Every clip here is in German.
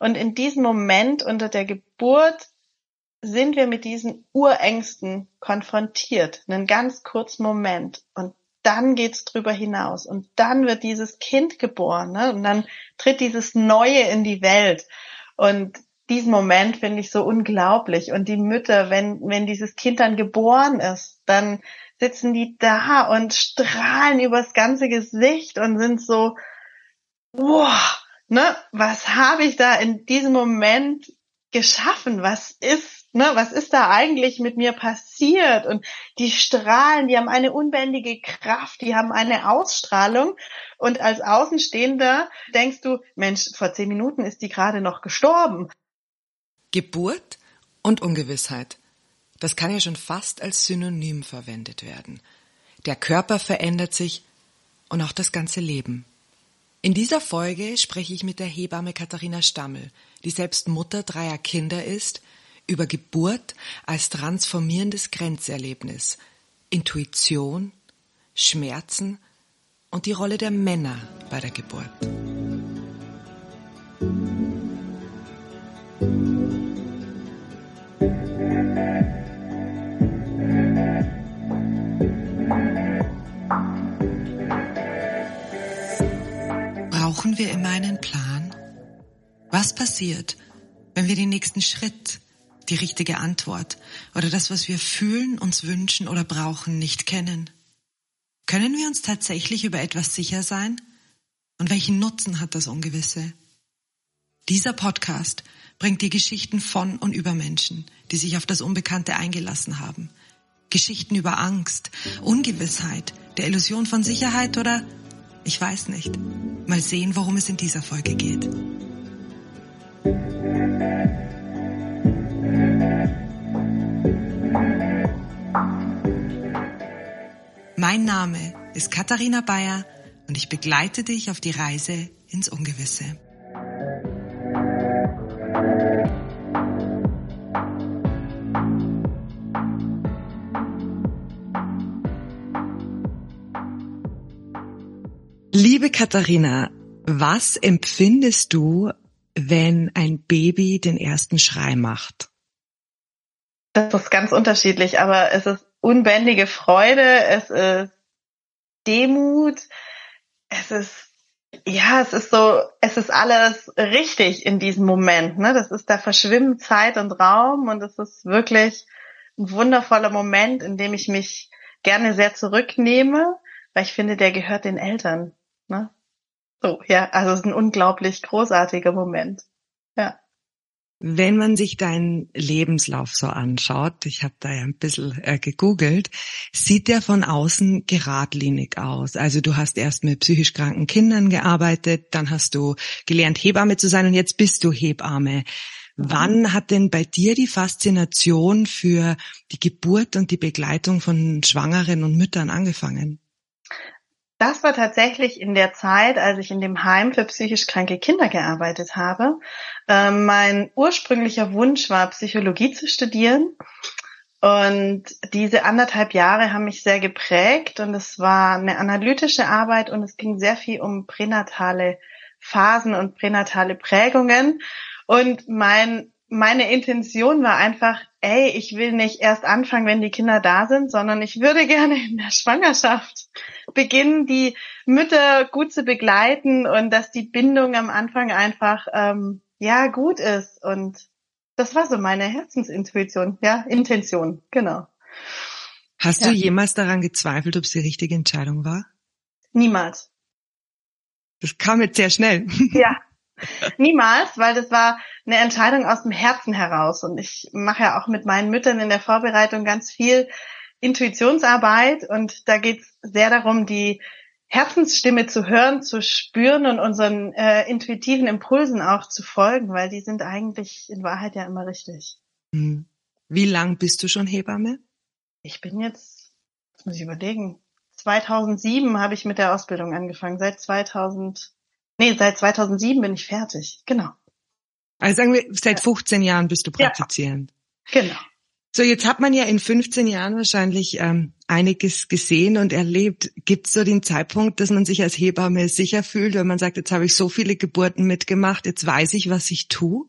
Und in diesem Moment unter der Geburt sind wir mit diesen Urängsten konfrontiert, einen ganz kurzen Moment. Und dann geht's drüber hinaus. Und dann wird dieses Kind geboren. Ne? Und dann tritt dieses Neue in die Welt. Und diesen Moment finde ich so unglaublich. Und die Mütter, wenn, wenn dieses Kind dann geboren ist, dann sitzen die da und strahlen übers ganze Gesicht und sind so, wow, ne, was habe ich da in diesem Moment geschaffen? Was ist ne, was ist da eigentlich mit mir passiert? Und die strahlen, die haben eine unbändige Kraft, die haben eine Ausstrahlung. Und als Außenstehender denkst du, Mensch, vor zehn Minuten ist die gerade noch gestorben. Geburt und Ungewissheit. Das kann ja schon fast als Synonym verwendet werden. Der Körper verändert sich und auch das ganze Leben. In dieser Folge spreche ich mit der Hebamme Katharina Stammel, die selbst Mutter dreier Kinder ist über Geburt als transformierendes Grenzerlebnis, Intuition, Schmerzen und die Rolle der Männer bei der Geburt. Brauchen wir immer einen Plan? Was passiert, wenn wir den nächsten Schritt die richtige Antwort oder das, was wir fühlen, uns wünschen oder brauchen, nicht kennen? Können wir uns tatsächlich über etwas sicher sein? Und welchen Nutzen hat das Ungewisse? Dieser Podcast bringt dir Geschichten von und über Menschen, die sich auf das Unbekannte eingelassen haben. Geschichten über Angst, Ungewissheit, der Illusion von Sicherheit oder ich weiß nicht. Mal sehen, worum es in dieser Folge geht. Mein Name ist Katharina Bayer und ich begleite dich auf die Reise ins Ungewisse. Liebe Katharina, was empfindest du, wenn ein Baby den ersten Schrei macht? Das ist ganz unterschiedlich, aber es ist unbändige Freude, es ist Demut, es ist ja, es ist so, es ist alles richtig in diesem Moment. Ne? Das ist, da verschwimmen Zeit und Raum und es ist wirklich ein wundervoller Moment, in dem ich mich gerne sehr zurücknehme, weil ich finde, der gehört den Eltern. Ne? So, ja, also es ist ein unglaublich großartiger Moment. Ja. Wenn man sich deinen Lebenslauf so anschaut, ich habe da ja ein bisschen äh, gegoogelt, sieht der von außen geradlinig aus. Also du hast erst mit psychisch kranken Kindern gearbeitet, dann hast du gelernt, Hebamme zu sein und jetzt bist du Hebamme. Wann hat denn bei dir die Faszination für die Geburt und die Begleitung von Schwangeren und Müttern angefangen? Das war tatsächlich in der Zeit, als ich in dem Heim für psychisch kranke Kinder gearbeitet habe. Ähm, mein ursprünglicher Wunsch war, Psychologie zu studieren. Und diese anderthalb Jahre haben mich sehr geprägt und es war eine analytische Arbeit und es ging sehr viel um pränatale Phasen und pränatale Prägungen. Und mein meine Intention war einfach, ey, ich will nicht erst anfangen, wenn die Kinder da sind, sondern ich würde gerne in der Schwangerschaft beginnen, die Mütter gut zu begleiten und dass die Bindung am Anfang einfach ähm, ja gut ist. Und das war so meine Herzensintuition, ja, Intention, genau. Hast ja. du jemals daran gezweifelt, ob es die richtige Entscheidung war? Niemals. Das kam jetzt sehr schnell. Ja, Niemals, weil das war eine Entscheidung aus dem Herzen heraus. Und ich mache ja auch mit meinen Müttern in der Vorbereitung ganz viel Intuitionsarbeit. Und da geht es sehr darum, die Herzensstimme zu hören, zu spüren und unseren äh, intuitiven Impulsen auch zu folgen, weil die sind eigentlich in Wahrheit ja immer richtig. Hm. Wie lang bist du schon Hebamme? Ich bin jetzt, jetzt muss ich überlegen, 2007 habe ich mit der Ausbildung angefangen. Seit 2000 Nee, seit 2007 bin ich fertig. Genau. Also sagen wir, seit 15 Jahren bist du praktizierend. Ja, genau. So, jetzt hat man ja in 15 Jahren wahrscheinlich ähm, einiges gesehen und erlebt. Gibt es so den Zeitpunkt, dass man sich als Hebamme sicher fühlt, wenn man sagt, jetzt habe ich so viele Geburten mitgemacht, jetzt weiß ich, was ich tue?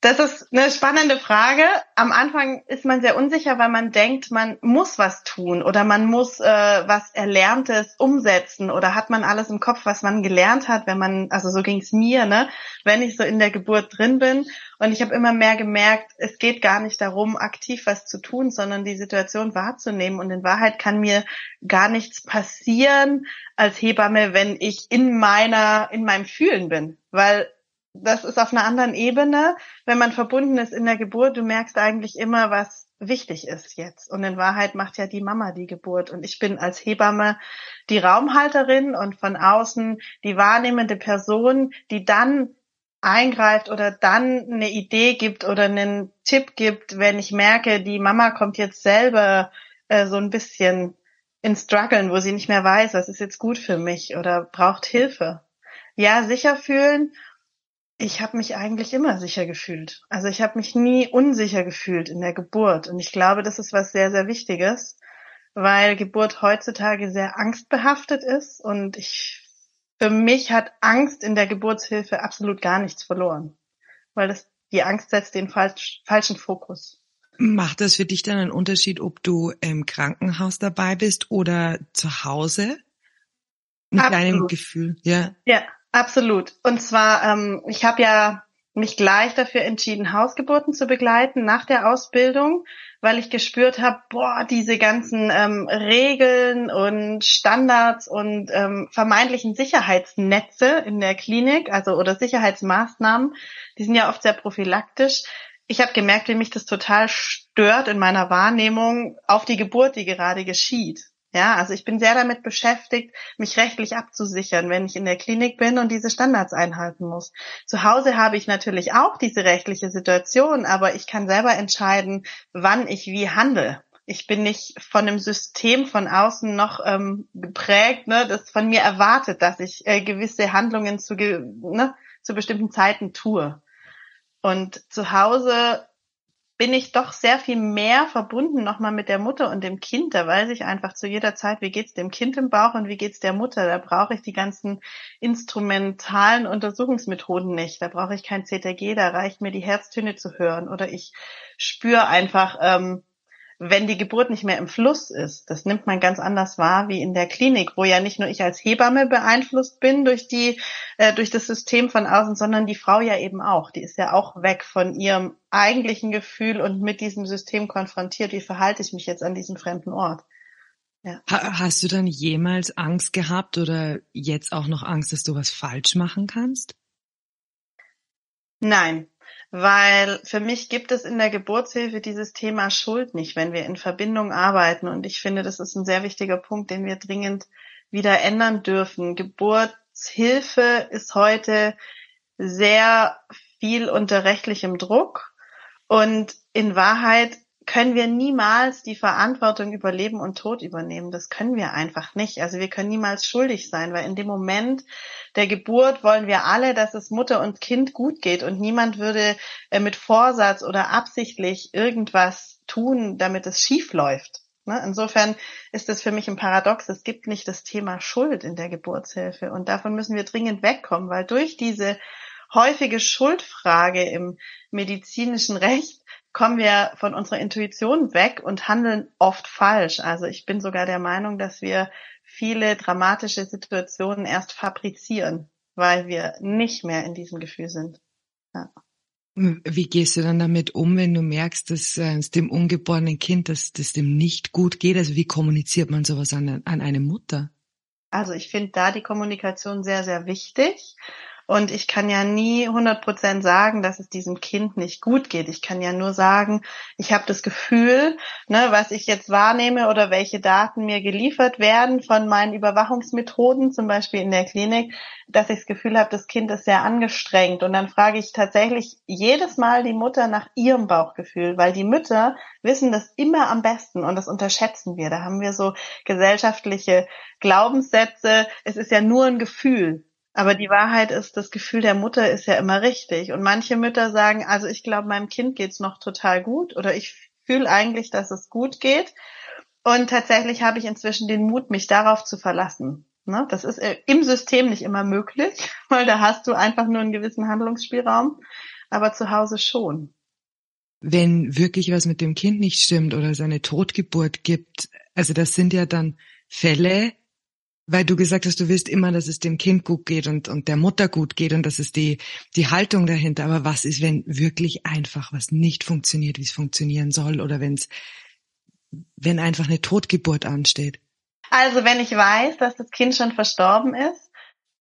Das ist eine spannende Frage. Am Anfang ist man sehr unsicher, weil man denkt, man muss was tun oder man muss äh, was Erlerntes umsetzen oder hat man alles im Kopf, was man gelernt hat, wenn man, also so ging es mir, ne, wenn ich so in der Geburt drin bin. Und ich habe immer mehr gemerkt, es geht gar nicht darum, aktiv was zu tun, sondern die Situation wahrzunehmen. Und in Wahrheit kann mir gar nichts passieren als Hebamme, wenn ich in meiner, in meinem Fühlen bin, weil das ist auf einer anderen Ebene. Wenn man verbunden ist in der Geburt, du merkst eigentlich immer, was wichtig ist jetzt. Und in Wahrheit macht ja die Mama die Geburt. Und ich bin als Hebamme die Raumhalterin und von außen die wahrnehmende Person, die dann eingreift oder dann eine Idee gibt oder einen Tipp gibt, wenn ich merke, die Mama kommt jetzt selber äh, so ein bisschen in Struggeln, wo sie nicht mehr weiß, was ist jetzt gut für mich oder braucht Hilfe. Ja, sicher fühlen ich habe mich eigentlich immer sicher gefühlt. Also ich habe mich nie unsicher gefühlt in der Geburt. Und ich glaube, das ist was sehr, sehr Wichtiges, weil Geburt heutzutage sehr angstbehaftet ist. Und ich, für mich hat Angst in der Geburtshilfe absolut gar nichts verloren, weil das, die Angst setzt den falsch, falschen Fokus. Macht das für dich dann einen Unterschied, ob du im Krankenhaus dabei bist oder zu Hause? Mit Absolut. deinem Gefühl, ja. Ja, Absolut. Und zwar, ähm, ich habe ja mich gleich dafür entschieden, Hausgeburten zu begleiten nach der Ausbildung, weil ich gespürt habe, boah, diese ganzen ähm, Regeln und Standards und ähm, vermeintlichen Sicherheitsnetze in der Klinik, also oder Sicherheitsmaßnahmen, die sind ja oft sehr prophylaktisch. Ich habe gemerkt, wie mich das total stört in meiner Wahrnehmung auf die Geburt, die gerade geschieht. Ja, also ich bin sehr damit beschäftigt, mich rechtlich abzusichern, wenn ich in der Klinik bin und diese Standards einhalten muss. Zu Hause habe ich natürlich auch diese rechtliche Situation, aber ich kann selber entscheiden, wann ich wie handle. Ich bin nicht von einem System von außen noch ähm, geprägt, ne, das von mir erwartet, dass ich äh, gewisse Handlungen zu, ne, zu bestimmten Zeiten tue. Und zu Hause bin ich doch sehr viel mehr verbunden nochmal mit der Mutter und dem Kind. Da weiß ich einfach zu jeder Zeit, wie geht's dem Kind im Bauch und wie geht's der Mutter. Da brauche ich die ganzen instrumentalen Untersuchungsmethoden nicht. Da brauche ich kein CTG, da reicht mir die Herztöne zu hören. Oder ich spüre einfach, ähm, wenn die Geburt nicht mehr im Fluss ist. Das nimmt man ganz anders wahr wie in der Klinik, wo ja nicht nur ich als Hebamme beeinflusst bin durch die äh, durch das System von außen, sondern die Frau ja eben auch. Die ist ja auch weg von ihrem eigentlichen Gefühl und mit diesem System konfrontiert. Wie verhalte ich mich jetzt an diesem fremden Ort? Ja. Hast du dann jemals Angst gehabt oder jetzt auch noch Angst, dass du was falsch machen kannst? Nein, weil für mich gibt es in der Geburtshilfe dieses Thema Schuld nicht, wenn wir in Verbindung arbeiten. Und ich finde, das ist ein sehr wichtiger Punkt, den wir dringend wieder ändern dürfen. Geburtshilfe ist heute sehr viel unter rechtlichem Druck. Und in Wahrheit können wir niemals die Verantwortung über Leben und Tod übernehmen. Das können wir einfach nicht. Also wir können niemals schuldig sein, weil in dem Moment der Geburt wollen wir alle, dass es Mutter und Kind gut geht und niemand würde äh, mit Vorsatz oder absichtlich irgendwas tun, damit es schief läuft. Ne? Insofern ist das für mich ein Paradox. Es gibt nicht das Thema Schuld in der Geburtshilfe und davon müssen wir dringend wegkommen, weil durch diese häufige Schuldfrage im medizinischen Recht kommen wir von unserer Intuition weg und handeln oft falsch. Also ich bin sogar der Meinung, dass wir viele dramatische Situationen erst fabrizieren, weil wir nicht mehr in diesem Gefühl sind. Ja. Wie gehst du dann damit um, wenn du merkst, dass äh, es dem ungeborenen Kind, dass das dem nicht gut geht? Also wie kommuniziert man sowas an, an eine Mutter? Also ich finde da die Kommunikation sehr, sehr wichtig. Und ich kann ja nie 100 Prozent sagen, dass es diesem Kind nicht gut geht. Ich kann ja nur sagen, ich habe das Gefühl, ne, was ich jetzt wahrnehme oder welche Daten mir geliefert werden von meinen Überwachungsmethoden, zum Beispiel in der Klinik, dass ich das Gefühl habe, das Kind ist sehr angestrengt. Und dann frage ich tatsächlich jedes Mal die Mutter nach ihrem Bauchgefühl, weil die Mütter wissen das immer am besten und das unterschätzen wir. Da haben wir so gesellschaftliche Glaubenssätze. Es ist ja nur ein Gefühl. Aber die Wahrheit ist, das Gefühl der Mutter ist ja immer richtig. Und manche Mütter sagen, also ich glaube, meinem Kind geht's noch total gut oder ich fühle eigentlich, dass es gut geht. Und tatsächlich habe ich inzwischen den Mut, mich darauf zu verlassen. Ne? Das ist äh, im System nicht immer möglich, weil da hast du einfach nur einen gewissen Handlungsspielraum, aber zu Hause schon. Wenn wirklich was mit dem Kind nicht stimmt oder es eine Totgeburt gibt, also das sind ja dann Fälle, weil du gesagt hast, du willst immer, dass es dem Kind gut geht und, und der Mutter gut geht und das ist die, die Haltung dahinter. Aber was ist, wenn wirklich einfach was nicht funktioniert, wie es funktionieren soll oder wenn es, wenn einfach eine Totgeburt ansteht? Also wenn ich weiß, dass das Kind schon verstorben ist,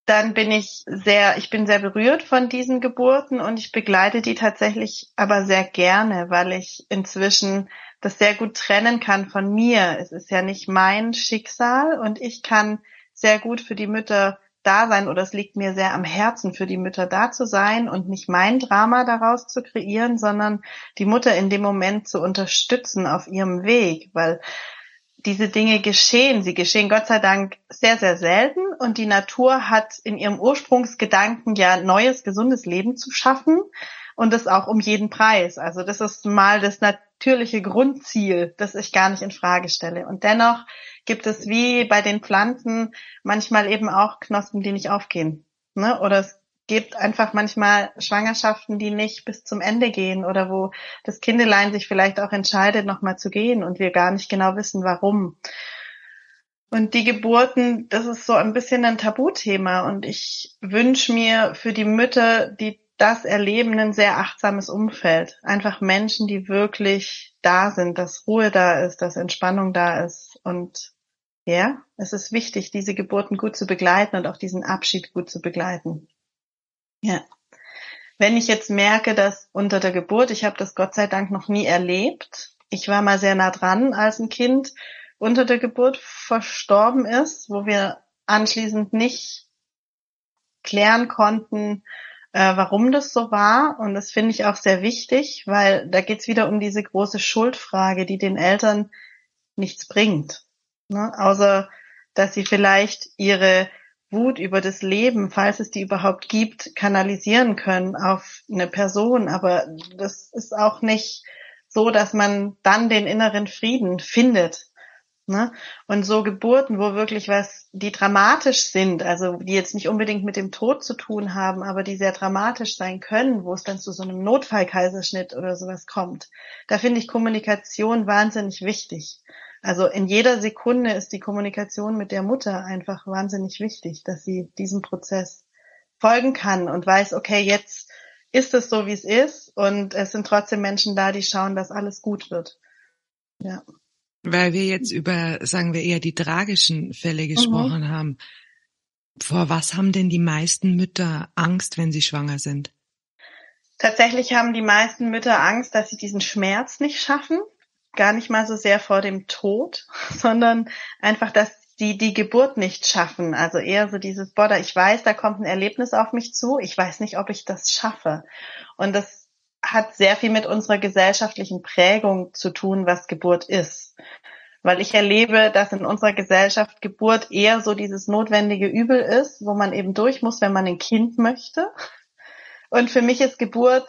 dann bin ich sehr, ich bin sehr berührt von diesen Geburten und ich begleite die tatsächlich aber sehr gerne, weil ich inzwischen das sehr gut trennen kann von mir. Es ist ja nicht mein Schicksal und ich kann sehr gut für die Mütter da sein oder es liegt mir sehr am Herzen, für die Mütter da zu sein und nicht mein Drama daraus zu kreieren, sondern die Mutter in dem Moment zu unterstützen auf ihrem Weg, weil diese Dinge geschehen. Sie geschehen Gott sei Dank sehr, sehr selten und die Natur hat in ihrem Ursprungsgedanken ja neues, gesundes Leben zu schaffen und das auch um jeden Preis. Also das ist mal das natürliche Grundziel, das ich gar nicht in Frage stelle. Und dennoch gibt es wie bei den Pflanzen manchmal eben auch Knospen, die nicht aufgehen. Ne? Oder es gibt einfach manchmal Schwangerschaften, die nicht bis zum Ende gehen oder wo das Kindelein sich vielleicht auch entscheidet, nochmal zu gehen und wir gar nicht genau wissen, warum. Und die Geburten, das ist so ein bisschen ein Tabuthema und ich wünsche mir für die Mütter, die das Erleben ein sehr achtsames Umfeld. Einfach Menschen, die wirklich da sind, dass Ruhe da ist, dass Entspannung da ist. Und ja, es ist wichtig, diese Geburten gut zu begleiten und auch diesen Abschied gut zu begleiten. Ja. Wenn ich jetzt merke, dass unter der Geburt, ich habe das Gott sei Dank noch nie erlebt, ich war mal sehr nah dran, als ein Kind unter der Geburt verstorben ist, wo wir anschließend nicht klären konnten, äh, warum das so war. Und das finde ich auch sehr wichtig, weil da geht's wieder um diese große Schuldfrage, die den Eltern nichts bringt. Ne? Außer, dass sie vielleicht ihre Wut über das Leben, falls es die überhaupt gibt, kanalisieren können auf eine Person. Aber das ist auch nicht so, dass man dann den inneren Frieden findet. Ne? Und so Geburten, wo wirklich was, die dramatisch sind, also die jetzt nicht unbedingt mit dem Tod zu tun haben, aber die sehr dramatisch sein können, wo es dann zu so einem Notfallkaiserschnitt oder sowas kommt, da finde ich Kommunikation wahnsinnig wichtig. Also in jeder Sekunde ist die Kommunikation mit der Mutter einfach wahnsinnig wichtig, dass sie diesem Prozess folgen kann und weiß, okay, jetzt ist es so, wie es ist und es sind trotzdem Menschen da, die schauen, dass alles gut wird. Ja. Weil wir jetzt über, sagen wir eher die tragischen Fälle mhm. gesprochen mhm. haben. Vor was haben denn die meisten Mütter Angst, wenn sie schwanger sind? Tatsächlich haben die meisten Mütter Angst, dass sie diesen Schmerz nicht schaffen. Gar nicht mal so sehr vor dem Tod, sondern einfach, dass sie die Geburt nicht schaffen. Also eher so dieses, boah, ich weiß, da kommt ein Erlebnis auf mich zu. Ich weiß nicht, ob ich das schaffe. Und das hat sehr viel mit unserer gesellschaftlichen Prägung zu tun, was Geburt ist. Weil ich erlebe, dass in unserer Gesellschaft Geburt eher so dieses notwendige Übel ist, wo man eben durch muss, wenn man ein Kind möchte. Und für mich ist Geburt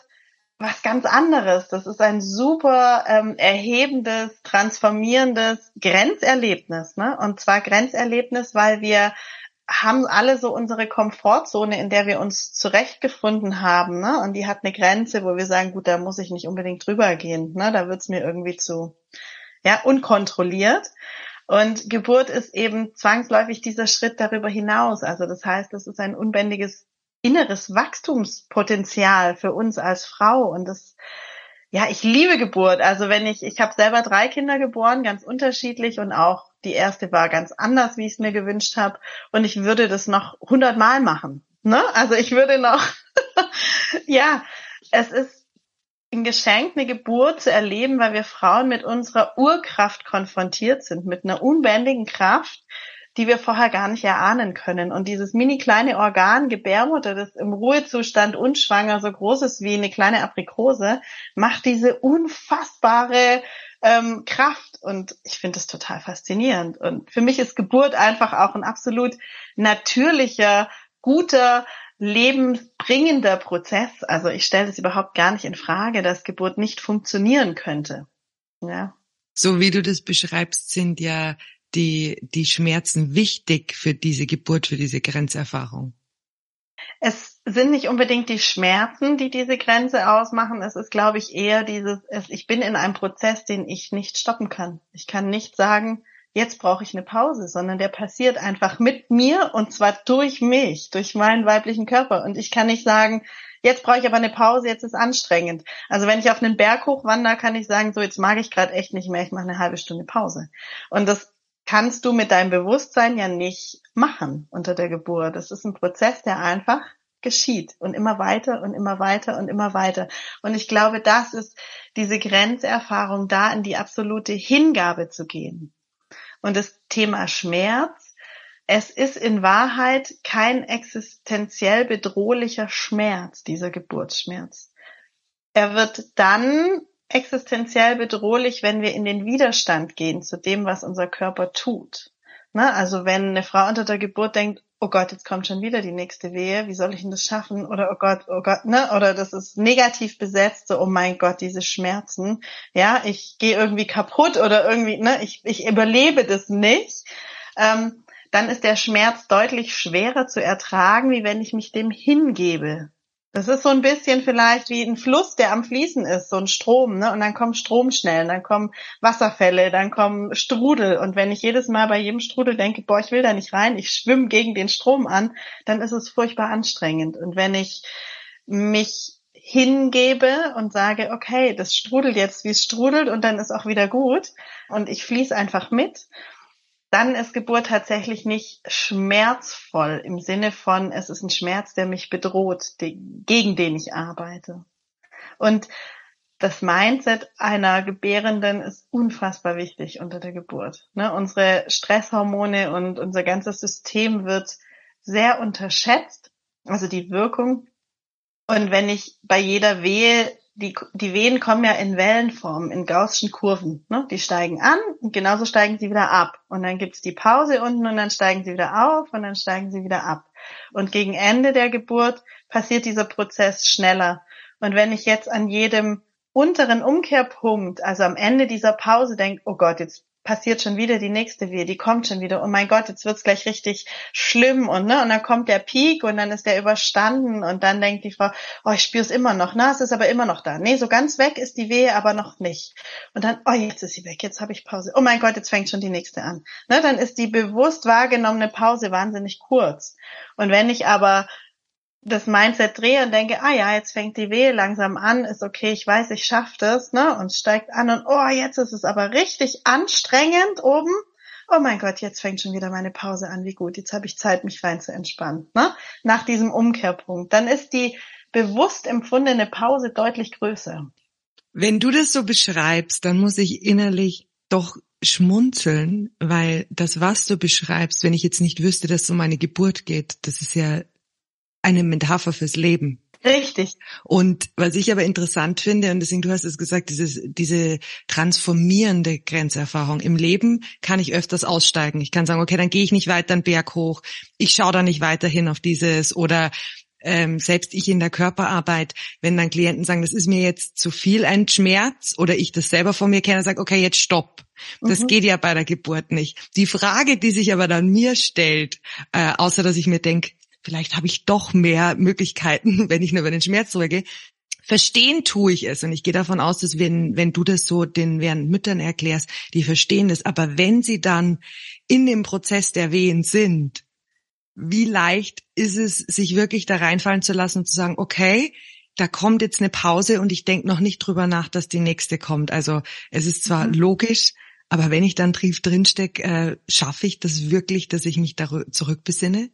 was ganz anderes. Das ist ein super ähm, erhebendes, transformierendes Grenzerlebnis. Ne? Und zwar Grenzerlebnis, weil wir haben alle so unsere Komfortzone, in der wir uns zurechtgefunden haben, ne? Und die hat eine Grenze, wo wir sagen, gut, da muss ich nicht unbedingt drüber gehen, ne? Da wird's mir irgendwie zu, ja, unkontrolliert. Und Geburt ist eben zwangsläufig dieser Schritt darüber hinaus. Also das heißt, es ist ein unbändiges inneres Wachstumspotenzial für uns als Frau und das ja, ich liebe Geburt. Also wenn ich, ich habe selber drei Kinder geboren, ganz unterschiedlich und auch die erste war ganz anders, wie ich es mir gewünscht habe. Und ich würde das noch hundertmal machen. Ne? Also ich würde noch, ja, es ist ein Geschenk, eine Geburt zu erleben, weil wir Frauen mit unserer Urkraft konfrontiert sind, mit einer unbändigen Kraft, die wir vorher gar nicht erahnen können. Und dieses mini kleine Organ Gebärmutter, das im Ruhezustand unschwanger so groß ist wie eine kleine Aprikose, macht diese unfassbare ähm, Kraft. Und ich finde das total faszinierend. Und für mich ist Geburt einfach auch ein absolut natürlicher, guter, lebensbringender Prozess. Also ich stelle es überhaupt gar nicht in Frage, dass Geburt nicht funktionieren könnte. Ja. So wie du das beschreibst, sind ja die, die Schmerzen wichtig für diese Geburt, für diese Grenzerfahrung. Es sind nicht unbedingt die Schmerzen, die diese Grenze ausmachen. Es ist, glaube ich, eher dieses, ich bin in einem Prozess, den ich nicht stoppen kann. Ich kann nicht sagen, jetzt brauche ich eine Pause, sondern der passiert einfach mit mir und zwar durch mich, durch meinen weiblichen Körper. Und ich kann nicht sagen, jetzt brauche ich aber eine Pause, jetzt ist anstrengend. Also wenn ich auf einen Berg hochwandere, kann ich sagen, so jetzt mag ich gerade echt nicht mehr, ich mache eine halbe Stunde Pause. Und das kannst du mit deinem Bewusstsein ja nicht machen unter der Geburt. Das ist ein Prozess, der einfach geschieht und immer weiter und immer weiter und immer weiter. Und ich glaube, das ist diese Grenzerfahrung, da in die absolute Hingabe zu gehen. Und das Thema Schmerz, es ist in Wahrheit kein existenziell bedrohlicher Schmerz, dieser Geburtsschmerz. Er wird dann existenziell bedrohlich, wenn wir in den Widerstand gehen zu dem, was unser Körper tut. Ne? Also wenn eine Frau unter der Geburt denkt, oh Gott, jetzt kommt schon wieder die nächste Wehe, wie soll ich denn das schaffen? Oder oh Gott, oh Gott, ne? Oder das ist negativ besetzt, so, oh mein Gott, diese Schmerzen. Ja, ich gehe irgendwie kaputt oder irgendwie, ne, ich, ich überlebe das nicht. Ähm, dann ist der Schmerz deutlich schwerer zu ertragen, wie wenn ich mich dem hingebe. Das ist so ein bisschen vielleicht wie ein Fluss, der am Fließen ist, so ein Strom, ne? Und dann kommen Stromschnellen, dann kommen Wasserfälle, dann kommen Strudel. Und wenn ich jedes Mal bei jedem Strudel denke, boah, ich will da nicht rein, ich schwimme gegen den Strom an, dann ist es furchtbar anstrengend. Und wenn ich mich hingebe und sage, okay, das strudelt jetzt, wie es strudelt, und dann ist auch wieder gut. Und ich fließe einfach mit dann ist Geburt tatsächlich nicht schmerzvoll im Sinne von, es ist ein Schmerz, der mich bedroht, gegen den ich arbeite. Und das Mindset einer Gebärenden ist unfassbar wichtig unter der Geburt. Ne? Unsere Stresshormone und unser ganzes System wird sehr unterschätzt, also die Wirkung. Und wenn ich bei jeder Wehe die, die Wehen kommen ja in Wellenform, in gaußschen Kurven. Ne? Die steigen an und genauso steigen sie wieder ab. Und dann gibt's die Pause unten und dann steigen sie wieder auf und dann steigen sie wieder ab. Und gegen Ende der Geburt passiert dieser Prozess schneller. Und wenn ich jetzt an jedem unteren Umkehrpunkt, also am Ende dieser Pause denke, oh Gott, jetzt passiert schon wieder die nächste Wehe, die kommt schon wieder. Oh mein Gott, jetzt wird's gleich richtig schlimm und ne und dann kommt der Peak und dann ist der überstanden und dann denkt die Frau, oh ich spüre es immer noch, na es ist aber immer noch da. Nee, so ganz weg ist die Wehe aber noch nicht. Und dann, oh jetzt ist sie weg, jetzt habe ich Pause. Oh mein Gott, jetzt fängt schon die nächste an. Ne, dann ist die bewusst wahrgenommene Pause wahnsinnig kurz. Und wenn ich aber das Mindset drehe und denke, ah ja, jetzt fängt die Wehe langsam an, ist okay, ich weiß, ich schaffe das, ne? Und steigt an und oh, jetzt ist es aber richtig anstrengend oben. Oh mein Gott, jetzt fängt schon wieder meine Pause an, wie gut, jetzt habe ich Zeit, mich rein zu entspannen, ne? Nach diesem Umkehrpunkt. Dann ist die bewusst empfundene Pause deutlich größer. Wenn du das so beschreibst, dann muss ich innerlich doch schmunzeln, weil das, was du beschreibst, wenn ich jetzt nicht wüsste, dass es um eine Geburt geht, das ist ja eine Metapher fürs Leben. Richtig. Und was ich aber interessant finde, und deswegen du hast es gesagt, dieses, diese transformierende Grenzerfahrung im Leben kann ich öfters aussteigen. Ich kann sagen, okay, dann gehe ich nicht weiter einen Berg hoch, ich schaue da nicht weiterhin auf dieses oder ähm, selbst ich in der Körperarbeit, wenn dann Klienten sagen, das ist mir jetzt zu viel ein Schmerz oder ich das selber von mir kenne, sage, okay, jetzt stopp. Das mhm. geht ja bei der Geburt nicht. Die Frage, die sich aber dann mir stellt, äh, außer dass ich mir denke, vielleicht habe ich doch mehr Möglichkeiten, wenn ich nur über den Schmerz drücke. Verstehen tue ich es und ich gehe davon aus, dass wenn, wenn du das so den während Müttern erklärst, die verstehen das. Aber wenn sie dann in dem Prozess der Wehen sind, wie leicht ist es, sich wirklich da reinfallen zu lassen und zu sagen, okay, da kommt jetzt eine Pause und ich denke noch nicht drüber nach, dass die nächste kommt. Also es ist zwar mhm. logisch, aber wenn ich dann tief drinstecke, äh, schaffe ich das wirklich, dass ich mich da zurückbesinne?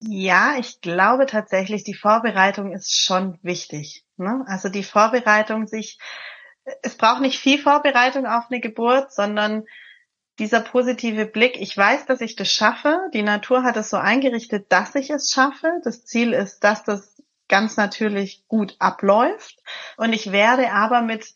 Ja, ich glaube tatsächlich, die Vorbereitung ist schon wichtig. Ne? Also die Vorbereitung sich, es braucht nicht viel Vorbereitung auf eine Geburt, sondern dieser positive Blick, ich weiß, dass ich das schaffe. Die Natur hat es so eingerichtet, dass ich es schaffe. Das Ziel ist, dass das ganz natürlich gut abläuft. Und ich werde aber mit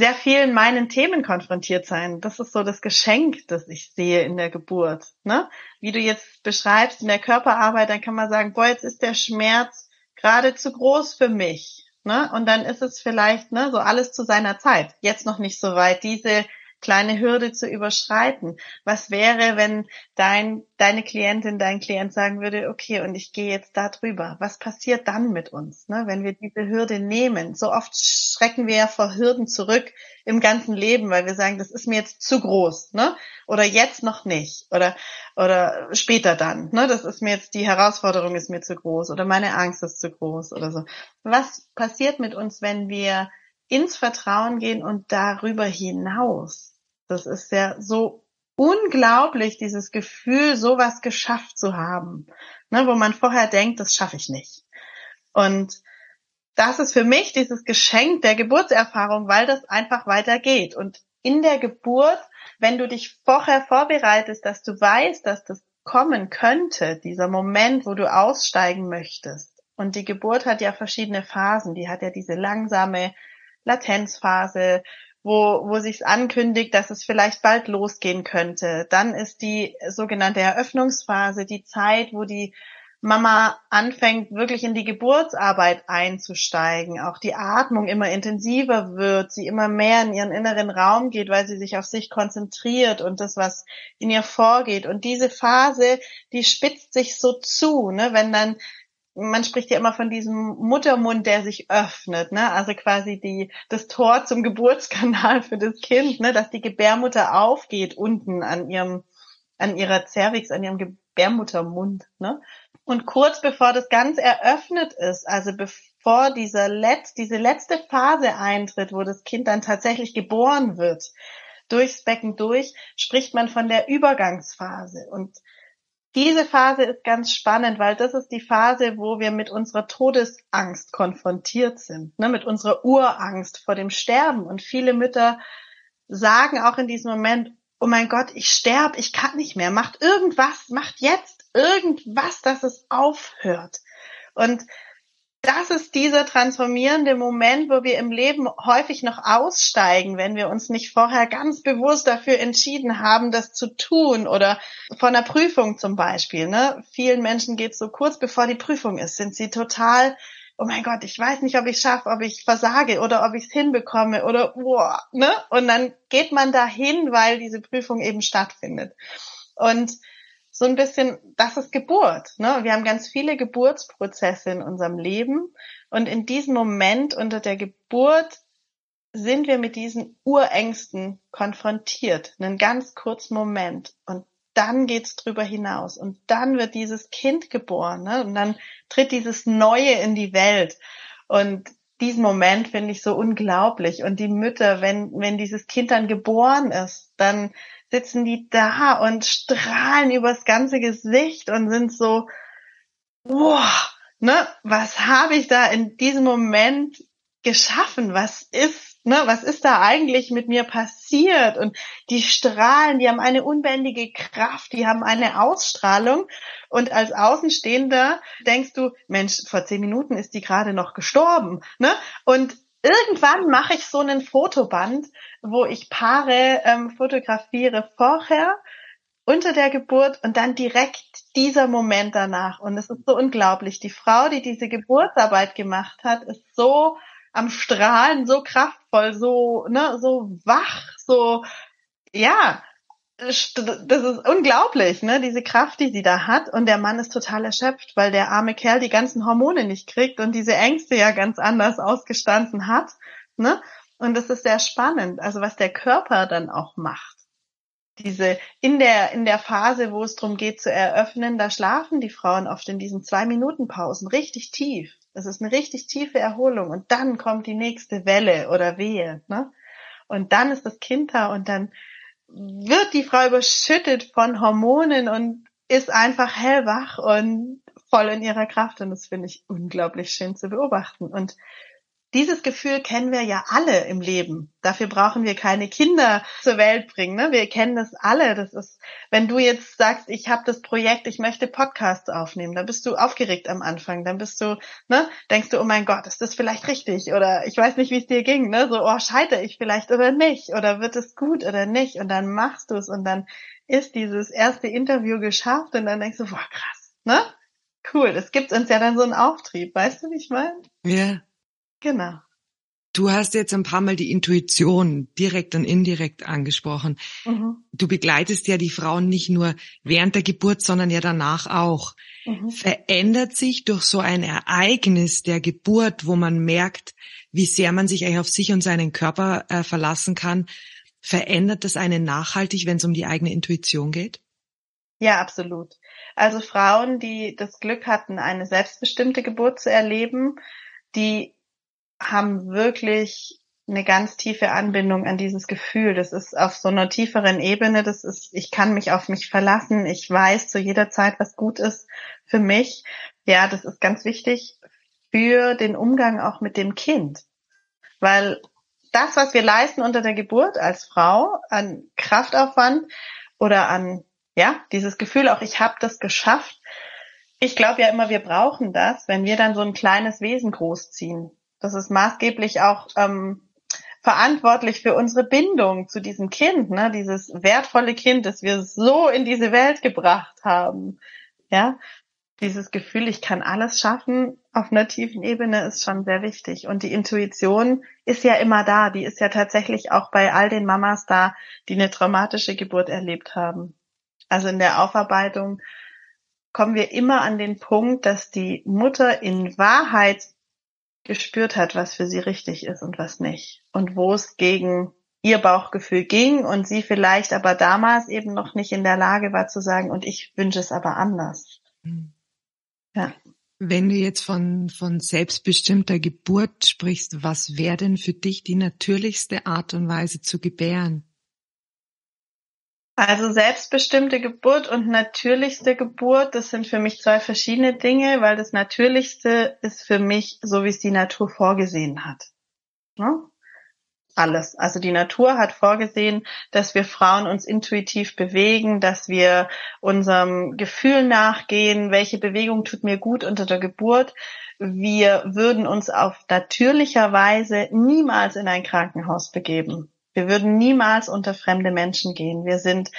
sehr vielen meinen Themen konfrontiert sein. Das ist so das Geschenk, das ich sehe in der Geburt. Ne? Wie du jetzt beschreibst in der Körperarbeit, dann kann man sagen, boah, jetzt ist der Schmerz gerade zu groß für mich. Ne? Und dann ist es vielleicht, ne, so alles zu seiner Zeit. Jetzt noch nicht so weit. Diese kleine Hürde zu überschreiten. Was wäre, wenn dein, deine Klientin, dein Klient sagen würde, okay, und ich gehe jetzt da drüber. Was passiert dann mit uns, ne, wenn wir diese Hürde nehmen? So oft schrecken wir ja vor Hürden zurück im ganzen Leben, weil wir sagen, das ist mir jetzt zu groß, ne? Oder jetzt noch nicht. Oder, oder später dann, ne? Das ist mir jetzt, die Herausforderung ist mir zu groß oder meine Angst ist zu groß oder so. Was passiert mit uns, wenn wir ins Vertrauen gehen und darüber hinaus das ist ja so unglaublich, dieses Gefühl, sowas geschafft zu haben, ne, wo man vorher denkt, das schaffe ich nicht. Und das ist für mich dieses Geschenk der Geburtserfahrung, weil das einfach weitergeht. Und in der Geburt, wenn du dich vorher vorbereitest, dass du weißt, dass das kommen könnte, dieser Moment, wo du aussteigen möchtest. Und die Geburt hat ja verschiedene Phasen. Die hat ja diese langsame Latenzphase, wo, wo sich ankündigt, dass es vielleicht bald losgehen könnte. Dann ist die sogenannte Eröffnungsphase die Zeit, wo die Mama anfängt, wirklich in die Geburtsarbeit einzusteigen, auch die Atmung immer intensiver wird, sie immer mehr in ihren inneren Raum geht, weil sie sich auf sich konzentriert und das, was in ihr vorgeht. Und diese Phase, die spitzt sich so zu, ne? wenn dann man spricht ja immer von diesem Muttermund, der sich öffnet, ne? Also quasi die das Tor zum Geburtskanal für das Kind, ne? Dass die Gebärmutter aufgeht unten an ihrem an ihrer Cervix, an ihrem Gebärmuttermund, ne? Und kurz bevor das ganz eröffnet ist, also bevor dieser Letz, diese letzte Phase eintritt, wo das Kind dann tatsächlich geboren wird, durchs Becken durch, spricht man von der Übergangsphase. Und diese Phase ist ganz spannend, weil das ist die Phase, wo wir mit unserer Todesangst konfrontiert sind, ne, mit unserer Urangst vor dem Sterben. Und viele Mütter sagen auch in diesem Moment, oh mein Gott, ich sterbe, ich kann nicht mehr, macht irgendwas, macht jetzt irgendwas, dass es aufhört. Und das ist dieser transformierende Moment, wo wir im Leben häufig noch aussteigen, wenn wir uns nicht vorher ganz bewusst dafür entschieden haben, das zu tun oder von der Prüfung zum Beispiel. Ne? Vielen Menschen geht es so kurz bevor die Prüfung ist, sind sie total oh mein Gott, ich weiß nicht, ob ich schaffe, ob ich versage oder ob ich es hinbekomme oder boah, ne? Und dann geht man dahin, weil diese Prüfung eben stattfindet. Und so ein bisschen, das ist Geburt. Ne? Wir haben ganz viele Geburtsprozesse in unserem Leben und in diesem Moment unter der Geburt sind wir mit diesen Urängsten konfrontiert, einen ganz kurzen Moment und dann geht's drüber hinaus und dann wird dieses Kind geboren ne? und dann tritt dieses Neue in die Welt und diesen Moment finde ich so unglaublich und die Mütter, wenn wenn dieses Kind dann geboren ist, dann sitzen die da und strahlen übers ganze Gesicht und sind so, wow, ne, was habe ich da in diesem Moment geschaffen? Was ist, ne, was ist da eigentlich mit mir passiert? Und die strahlen, die haben eine unbändige Kraft, die haben eine Ausstrahlung. Und als Außenstehender denkst du, Mensch, vor zehn Minuten ist die gerade noch gestorben, ne? Und irgendwann mache ich so einen Fotoband, wo ich Paare ähm, fotografiere vorher, unter der Geburt und dann direkt dieser Moment danach. Und es ist so unglaublich. Die Frau, die diese Geburtsarbeit gemacht hat, ist so am Strahlen, so kraftvoll, so, ne, so wach, so, ja, das ist unglaublich, ne, diese Kraft, die sie da hat. Und der Mann ist total erschöpft, weil der arme Kerl die ganzen Hormone nicht kriegt und diese Ängste ja ganz anders ausgestanden hat, ne. Und das ist sehr spannend, also was der Körper dann auch macht. Diese, in der, in der Phase, wo es darum geht zu eröffnen, da schlafen die Frauen oft in diesen zwei Minuten Pausen richtig tief. Das ist eine richtig tiefe Erholung und dann kommt die nächste Welle oder Wehe, ne. Und dann ist das Kind da und dann wird die Frau überschüttet von Hormonen und ist einfach hellwach und voll in ihrer Kraft. Und das finde ich unglaublich schön zu beobachten. Und dieses Gefühl kennen wir ja alle im Leben. Dafür brauchen wir keine Kinder zur Welt bringen. Ne? Wir kennen das alle. Das ist, wenn du jetzt sagst, ich habe das Projekt, ich möchte Podcasts aufnehmen, dann bist du aufgeregt am Anfang. Dann bist du, ne, denkst du, oh mein Gott, ist das vielleicht richtig? Oder ich weiß nicht, wie es dir ging. Ne? So, oh, scheitere ich vielleicht oder nicht? Oder wird es gut oder nicht? Und dann machst du es und dann ist dieses erste Interview geschafft und dann denkst du, boah, krass, ne? Cool, das gibt uns ja dann so einen Auftrieb. Weißt du, wie ich meine? Ja. Genau. Du hast jetzt ein paar Mal die Intuition direkt und indirekt angesprochen. Mhm. Du begleitest ja die Frauen nicht nur während der Geburt, sondern ja danach auch. Mhm. Verändert sich durch so ein Ereignis der Geburt, wo man merkt, wie sehr man sich eigentlich auf sich und seinen Körper äh, verlassen kann, verändert das einen nachhaltig, wenn es um die eigene Intuition geht? Ja, absolut. Also Frauen, die das Glück hatten, eine selbstbestimmte Geburt zu erleben, die haben wirklich eine ganz tiefe Anbindung an dieses Gefühl. Das ist auf so einer tieferen Ebene. Das ist, ich kann mich auf mich verlassen. Ich weiß zu jeder Zeit, was gut ist für mich. Ja, das ist ganz wichtig für den Umgang auch mit dem Kind. Weil das, was wir leisten unter der Geburt als Frau an Kraftaufwand oder an, ja, dieses Gefühl auch, ich habe das geschafft. Ich glaube ja immer, wir brauchen das, wenn wir dann so ein kleines Wesen großziehen das ist maßgeblich auch ähm, verantwortlich für unsere Bindung zu diesem Kind, ne? dieses wertvolle Kind, das wir so in diese Welt gebracht haben. Ja, dieses Gefühl, ich kann alles schaffen auf einer tiefen Ebene ist schon sehr wichtig. Und die Intuition ist ja immer da. Die ist ja tatsächlich auch bei all den Mamas da, die eine traumatische Geburt erlebt haben. Also in der Aufarbeitung kommen wir immer an den Punkt, dass die Mutter in Wahrheit gespürt hat, was für sie richtig ist und was nicht. Und wo es gegen ihr Bauchgefühl ging und sie vielleicht aber damals eben noch nicht in der Lage war zu sagen, und ich wünsche es aber anders. Hm. Ja. Wenn du jetzt von, von selbstbestimmter Geburt sprichst, was wäre denn für dich die natürlichste Art und Weise zu gebären? Also selbstbestimmte Geburt und natürlichste Geburt, das sind für mich zwei verschiedene Dinge, weil das Natürlichste ist für mich so, wie es die Natur vorgesehen hat. Ne? Alles. Also die Natur hat vorgesehen, dass wir Frauen uns intuitiv bewegen, dass wir unserem Gefühl nachgehen, welche Bewegung tut mir gut unter der Geburt. Wir würden uns auf natürlicher Weise niemals in ein Krankenhaus begeben. Wir würden niemals unter fremde Menschen gehen. Wir sind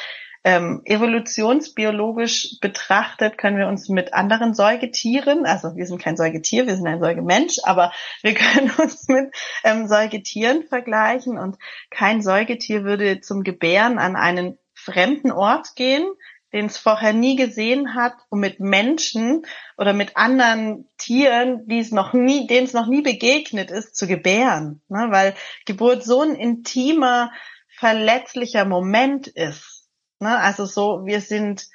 ähm, evolutionsbiologisch betrachtet, können wir uns mit anderen Säugetieren, also wir sind kein Säugetier, wir sind ein Säugemensch, aber wir können uns mit ähm, Säugetieren vergleichen und kein Säugetier würde zum Gebären an einen fremden Ort gehen, den es vorher nie gesehen hat, um mit Menschen oder mit anderen Tieren, die es noch nie, denen es noch nie begegnet ist, zu gebären. Ne? Weil Geburt so ein intimer, verletzlicher Moment ist. Ne? Also so, wir sind,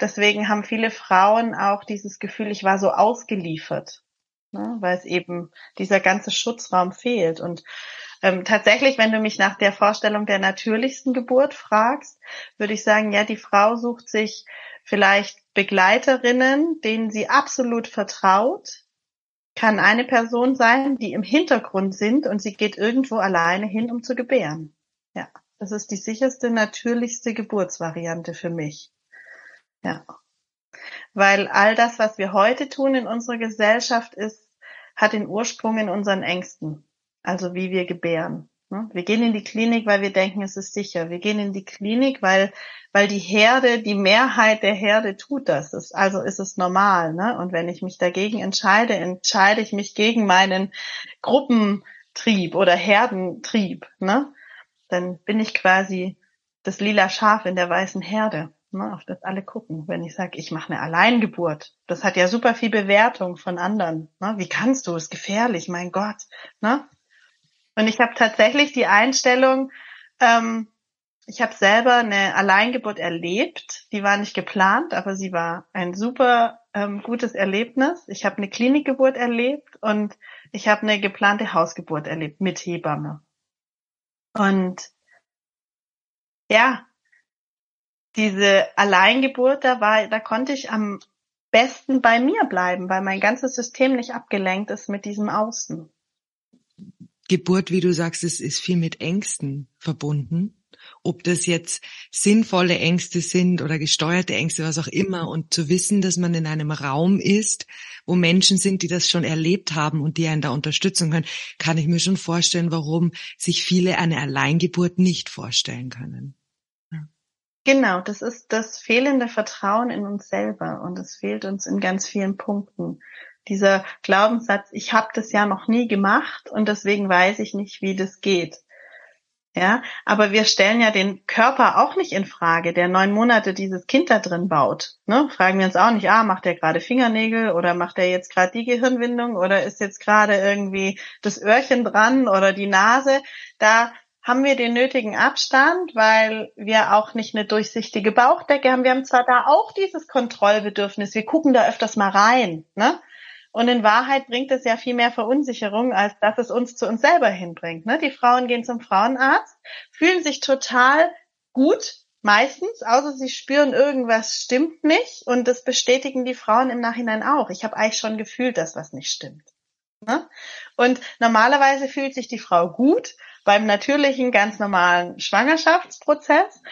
deswegen haben viele Frauen auch dieses Gefühl, ich war so ausgeliefert. Ne? Weil es eben dieser ganze Schutzraum fehlt. Und ähm, tatsächlich, wenn du mich nach der Vorstellung der natürlichsten Geburt fragst, würde ich sagen, ja, die Frau sucht sich vielleicht Begleiterinnen, denen sie absolut vertraut. Kann eine Person sein, die im Hintergrund sind und sie geht irgendwo alleine hin, um zu gebären. Ja, das ist die sicherste, natürlichste Geburtsvariante für mich. Ja. Weil all das, was wir heute tun in unserer Gesellschaft, ist, hat den Ursprung in unseren Ängsten also wie wir gebären. Ne? Wir gehen in die Klinik, weil wir denken, es ist sicher. Wir gehen in die Klinik, weil, weil die Herde, die Mehrheit der Herde tut das. also ist es normal. Ne? Und wenn ich mich dagegen entscheide, entscheide ich mich gegen meinen Gruppentrieb oder Herdentrieb. Ne? Dann bin ich quasi das lila Schaf in der weißen Herde ne, auf das alle gucken. Wenn ich sage, ich mache eine Alleingeburt, das hat ja super viel Bewertung von anderen. Ne? Wie kannst du? Ist gefährlich, mein Gott. Ne? Und ich habe tatsächlich die Einstellung, ähm, ich habe selber eine Alleingeburt erlebt. Die war nicht geplant, aber sie war ein super ähm, gutes Erlebnis. Ich habe eine Klinikgeburt erlebt und ich habe eine geplante Hausgeburt erlebt mit Hebamme. Und ja, diese Alleingeburt, da war, da konnte ich am besten bei mir bleiben, weil mein ganzes System nicht abgelenkt ist mit diesem Außen. Geburt, wie du sagst, es ist viel mit Ängsten verbunden. Ob das jetzt sinnvolle Ängste sind oder gesteuerte Ängste, was auch immer. Und zu wissen, dass man in einem Raum ist, wo Menschen sind, die das schon erlebt haben und die einen da unterstützen können, kann ich mir schon vorstellen, warum sich viele eine Alleingeburt nicht vorstellen können. Genau, das ist das fehlende Vertrauen in uns selber und es fehlt uns in ganz vielen Punkten Dieser Glaubenssatz, ich habe das ja noch nie gemacht und deswegen weiß ich nicht, wie das geht. Ja, aber wir stellen ja den Körper auch nicht in Frage, der neun Monate dieses Kind da drin baut. Ne? Fragen wir uns auch nicht, ah, macht der gerade Fingernägel oder macht er jetzt gerade die Gehirnwindung oder ist jetzt gerade irgendwie das Öhrchen dran oder die Nase? Da haben wir den nötigen Abstand, weil wir auch nicht eine durchsichtige Bauchdecke haben. Wir haben zwar da auch dieses Kontrollbedürfnis, wir gucken da öfters mal rein, ne? Und in Wahrheit bringt es ja viel mehr Verunsicherung, als dass es uns zu uns selber hinbringt. Ne? Die Frauen gehen zum Frauenarzt, fühlen sich total gut, meistens, außer sie spüren, irgendwas stimmt nicht. Und das bestätigen die Frauen im Nachhinein auch. Ich habe eigentlich schon gefühlt, dass was nicht stimmt. Ne? Und normalerweise fühlt sich die Frau gut beim natürlichen, ganz normalen Schwangerschaftsprozess.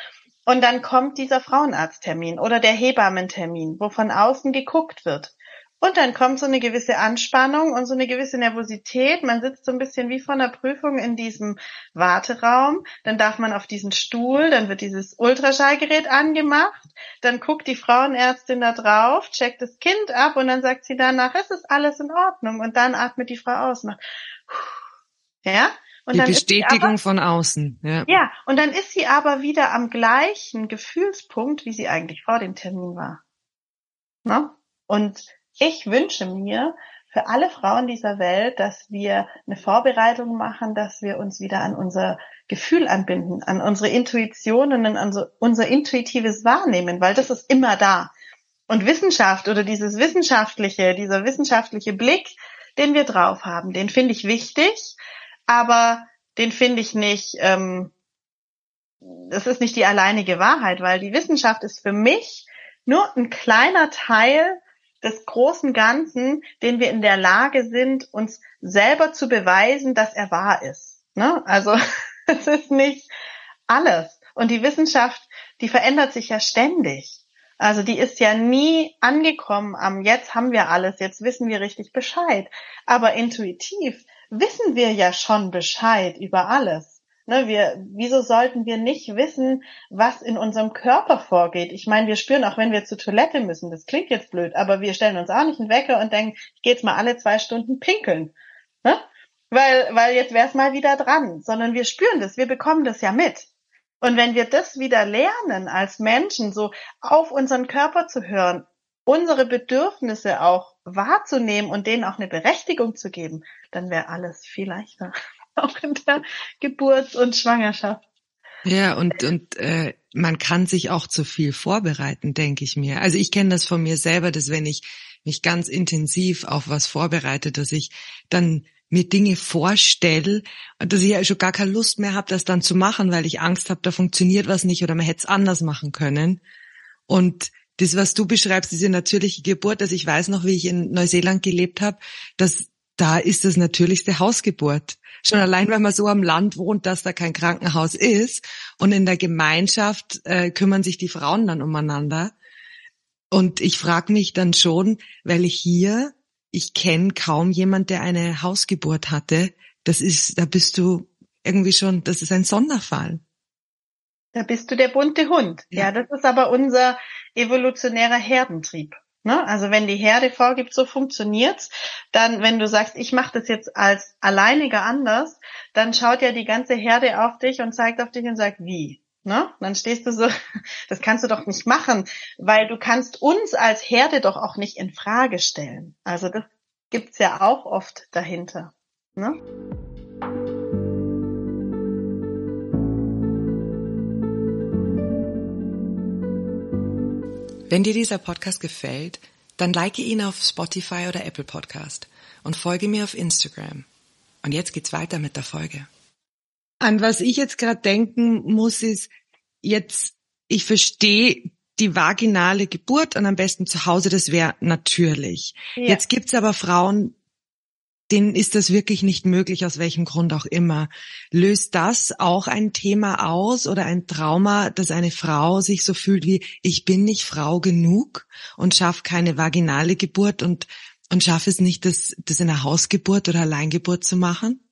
Und dann kommt dieser Frauenarzttermin oder der Hebammentermin, wo von außen geguckt wird. Und dann kommt so eine gewisse Anspannung und so eine gewisse Nervosität. Man sitzt so ein bisschen wie vor einer Prüfung in diesem Warteraum. Dann darf man auf diesen Stuhl, dann wird dieses Ultraschallgerät angemacht. Dann guckt die Frauenärztin da drauf, checkt das Kind ab und dann sagt sie danach, es ist alles in Ordnung. Und dann atmet die Frau aus. Macht, ja? Und die Bestätigung aber, von außen. Ja. ja, und dann ist sie aber wieder am gleichen Gefühlspunkt, wie sie eigentlich vor dem Termin war. Ne? Und ich wünsche mir für alle Frauen dieser Welt, dass wir eine Vorbereitung machen, dass wir uns wieder an unser Gefühl anbinden, an unsere Intuitionen, an unser intuitives Wahrnehmen, weil das ist immer da. Und Wissenschaft oder dieses wissenschaftliche, dieser wissenschaftliche Blick, den wir drauf haben, den finde ich wichtig, aber den finde ich nicht, ähm, das ist nicht die alleinige Wahrheit, weil die Wissenschaft ist für mich nur ein kleiner Teil des großen Ganzen, den wir in der Lage sind, uns selber zu beweisen, dass er wahr ist. Ne? Also es ist nicht alles. Und die Wissenschaft, die verändert sich ja ständig. Also die ist ja nie angekommen am jetzt haben wir alles, jetzt wissen wir richtig Bescheid. Aber intuitiv wissen wir ja schon Bescheid über alles. Ne, wir, wieso sollten wir nicht wissen, was in unserem Körper vorgeht? Ich meine, wir spüren auch, wenn wir zur Toilette müssen. Das klingt jetzt blöd, aber wir stellen uns auch nicht einen Wecker und denken, ich gehe jetzt mal alle zwei Stunden pinkeln. Ne? Weil, weil jetzt wäre es mal wieder dran. Sondern wir spüren das, wir bekommen das ja mit. Und wenn wir das wieder lernen, als Menschen so auf unseren Körper zu hören, unsere Bedürfnisse auch wahrzunehmen und denen auch eine Berechtigung zu geben, dann wäre alles viel leichter. Auch in der Geburt und Schwangerschaft. Ja, und, und äh, man kann sich auch zu viel vorbereiten, denke ich mir. Also ich kenne das von mir selber, dass wenn ich mich ganz intensiv auf was vorbereite, dass ich dann mir Dinge vorstelle, dass ich ja schon gar keine Lust mehr habe, das dann zu machen, weil ich Angst habe, da funktioniert was nicht oder man hätte es anders machen können. Und das, was du beschreibst, diese natürliche Geburt, dass ich weiß noch, wie ich in Neuseeland gelebt habe, dass da ist das natürlichste Hausgeburt. Schon allein, weil man so am Land wohnt, dass da kein Krankenhaus ist. Und in der Gemeinschaft äh, kümmern sich die Frauen dann umeinander. Und ich frage mich dann schon, weil ich hier, ich kenne kaum jemand, der eine Hausgeburt hatte. Das ist, da bist du irgendwie schon, das ist ein Sonderfall. Da bist du der bunte Hund. Ja, ja das ist aber unser evolutionärer Herdentrieb. Ne? Also wenn die Herde vorgibt, so funktioniert's, dann wenn du sagst, ich mache das jetzt als Alleiniger anders, dann schaut ja die ganze Herde auf dich und zeigt auf dich und sagt, wie? Ne? Dann stehst du so, das kannst du doch nicht machen, weil du kannst uns als Herde doch auch nicht in Frage stellen. Also das gibt's ja auch oft dahinter. Ne? Wenn dir dieser Podcast gefällt, dann like ihn auf Spotify oder Apple Podcast und folge mir auf Instagram. Und jetzt geht's weiter mit der Folge. An was ich jetzt gerade denken muss, ist jetzt, ich verstehe die vaginale Geburt und am besten zu Hause, das wäre natürlich. Ja. Jetzt gibt's aber Frauen, denen ist das wirklich nicht möglich, aus welchem Grund auch immer. Löst das auch ein Thema aus oder ein Trauma, dass eine Frau sich so fühlt wie, ich bin nicht Frau genug und schaffe keine vaginale Geburt und, und schaffe es nicht, das, das in einer Hausgeburt oder Alleingeburt zu machen?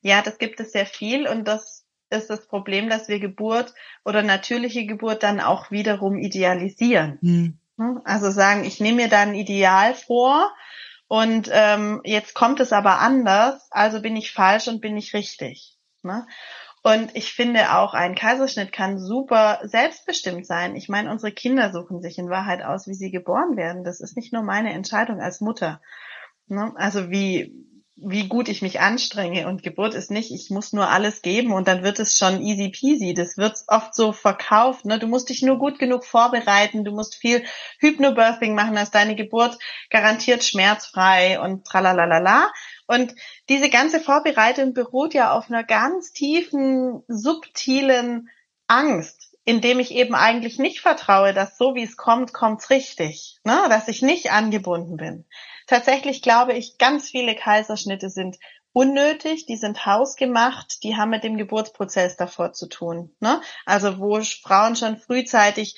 Ja, das gibt es sehr viel und das ist das Problem, dass wir Geburt oder natürliche Geburt dann auch wiederum idealisieren. Hm. Also sagen, ich nehme mir da ein Ideal vor, Und ähm, jetzt kommt es aber anders, also bin ich falsch und bin ich richtig. Ne? Und ich finde auch, ein Kaiserschnitt kann super selbstbestimmt sein. Ich meine, unsere Kinder suchen sich in Wahrheit aus, wie sie geboren werden. Das ist nicht nur meine Entscheidung als Mutter. Ne? Also wie, wie gut ich mich anstrenge und Geburt ist nicht, ich muss nur alles geben und dann wird es schon easy peasy. Das wird oft so verkauft. Ne? Du musst dich nur gut genug vorbereiten, du musst viel Hypnobirthing machen, dass deine Geburt garantiert schmerzfrei und tralalala. Und diese ganze Vorbereitung beruht ja auf einer ganz tiefen, subtilen Angst, indem ich eben eigentlich nicht vertraue, dass so wie es kommt, kommt's richtig, ne? dass ich nicht angebunden bin. Tatsächlich glaube ich, ganz viele Kaiserschnitte sind unnötig, die sind hausgemacht, die haben mit dem Geburtsprozess davor zu tun. Ne? Also wo Frauen schon frühzeitig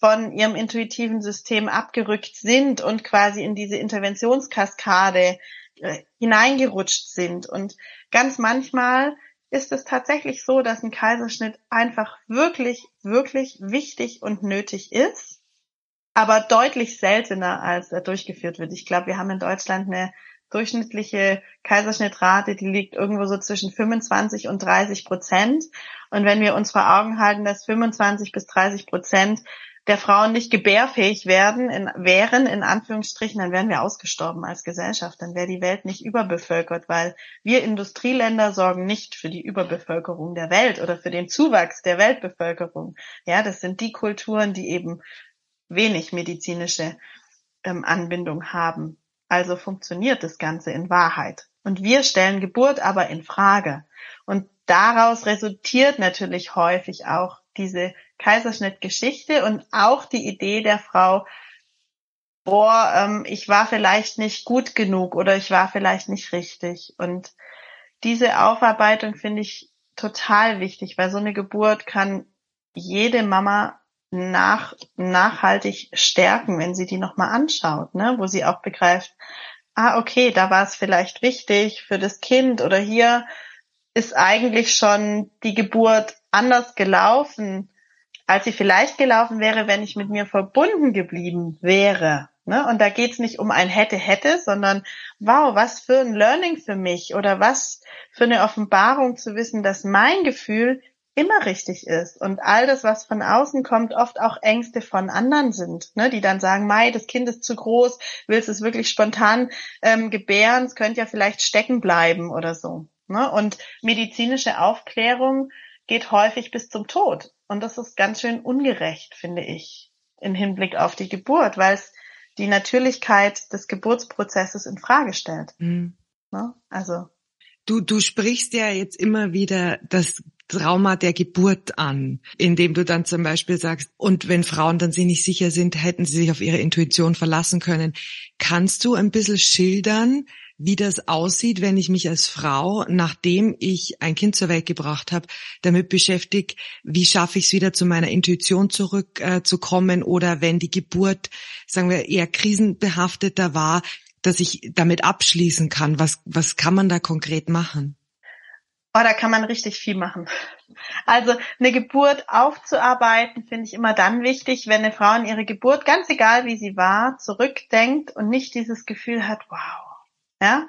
von ihrem intuitiven System abgerückt sind und quasi in diese Interventionskaskade äh, hineingerutscht sind. Und ganz manchmal ist es tatsächlich so, dass ein Kaiserschnitt einfach wirklich, wirklich wichtig und nötig ist, aber deutlich seltener, als er durchgeführt wird. Ich glaube, wir haben in Deutschland eine durchschnittliche Kaiserschnittrate, die liegt irgendwo so zwischen 25 und 30 Prozent. Und wenn wir uns vor Augen halten, dass 25 bis 30 Prozent der Frauen nicht gebärfähig werden, in, wären, in Anführungsstrichen, dann wären wir ausgestorben als Gesellschaft. Dann wäre die Welt nicht überbevölkert, weil wir Industrieländer sorgen nicht für die Überbevölkerung der Welt oder für den Zuwachs der Weltbevölkerung. Ja, das sind die Kulturen, die eben wenig medizinische ähm, Anbindung haben. Also funktioniert das Ganze in Wahrheit. Und wir stellen Geburt aber in Frage. Und daraus resultiert natürlich häufig auch diese Kaiserschnittgeschichte und auch die Idee der Frau, boah, ähm, ich war vielleicht nicht gut genug oder ich war vielleicht nicht richtig. Und diese Aufarbeitung finde ich total wichtig, weil so eine Geburt kann jede Mama nach, nachhaltig stärken, wenn sie die nochmal anschaut, ne? wo sie auch begreift, ah, okay, da war es vielleicht wichtig für das Kind oder hier ist eigentlich schon die Geburt anders gelaufen als sie vielleicht gelaufen wäre, wenn ich mit mir verbunden geblieben wäre. Ne? Und da geht's nicht um ein hätte, hätte, sondern wow, was für ein Learning für mich oder was für eine Offenbarung zu wissen, dass mein Gefühl immer richtig ist und all das, was von außen kommt, oft auch Ängste von anderen sind, ne, die dann sagen, Mai, das Kind ist zu groß, willst es wirklich spontan ähm, gebären, es könnte ja vielleicht stecken bleiben oder so. Ne? Und medizinische Aufklärung geht häufig bis zum Tod. Und das ist ganz schön ungerecht, finde ich, im Hinblick auf die Geburt, weil es die Natürlichkeit des Geburtsprozesses in Frage stellt. Mhm. Ne? Also. Du, du sprichst ja jetzt immer wieder das Trauma der Geburt an, indem du dann zum Beispiel sagst, und wenn Frauen dann sich nicht sicher sind, hätten sie sich auf ihre Intuition verlassen können. Kannst du ein bisschen schildern, wie das aussieht, wenn ich mich als Frau, nachdem ich ein Kind zur Welt gebracht habe, damit beschäftige, wie schaffe ich es wieder zu meiner Intuition zurückzukommen äh, oder wenn die Geburt, sagen wir, eher krisenbehafteter war, dass ich damit abschließen kann. Was, was kann man da konkret machen? Oh, da kann man richtig viel machen. Also eine Geburt aufzuarbeiten, finde ich immer dann wichtig, wenn eine Frau in ihre Geburt, ganz egal wie sie war, zurückdenkt und nicht dieses Gefühl hat, wow, ja?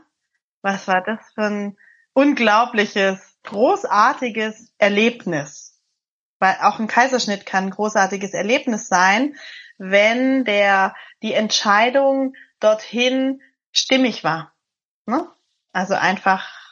Was war das für ein unglaubliches, großartiges Erlebnis? Weil auch ein Kaiserschnitt kann ein großartiges Erlebnis sein, wenn der, die Entscheidung dorthin stimmig war. Ne? Also einfach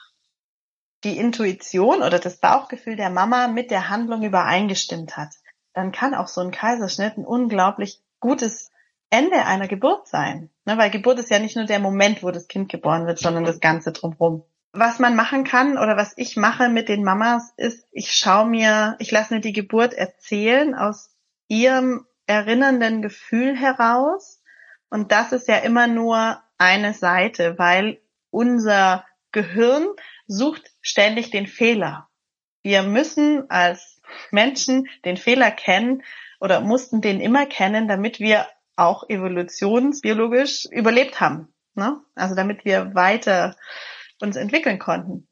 die Intuition oder das Bauchgefühl der Mama mit der Handlung übereingestimmt hat. Dann kann auch so ein Kaiserschnitt ein unglaublich gutes Ende einer Geburt sein. Ne, weil Geburt ist ja nicht nur der Moment, wo das Kind geboren wird, sondern das Ganze drumherum. Was man machen kann oder was ich mache mit den Mamas ist, ich schaue mir, ich lasse mir die Geburt erzählen aus ihrem erinnernden Gefühl heraus. Und das ist ja immer nur eine Seite, weil unser Gehirn sucht ständig den Fehler. Wir müssen als Menschen den Fehler kennen oder mussten den immer kennen, damit wir auch evolutionsbiologisch überlebt haben. Ne? Also damit wir weiter uns entwickeln konnten.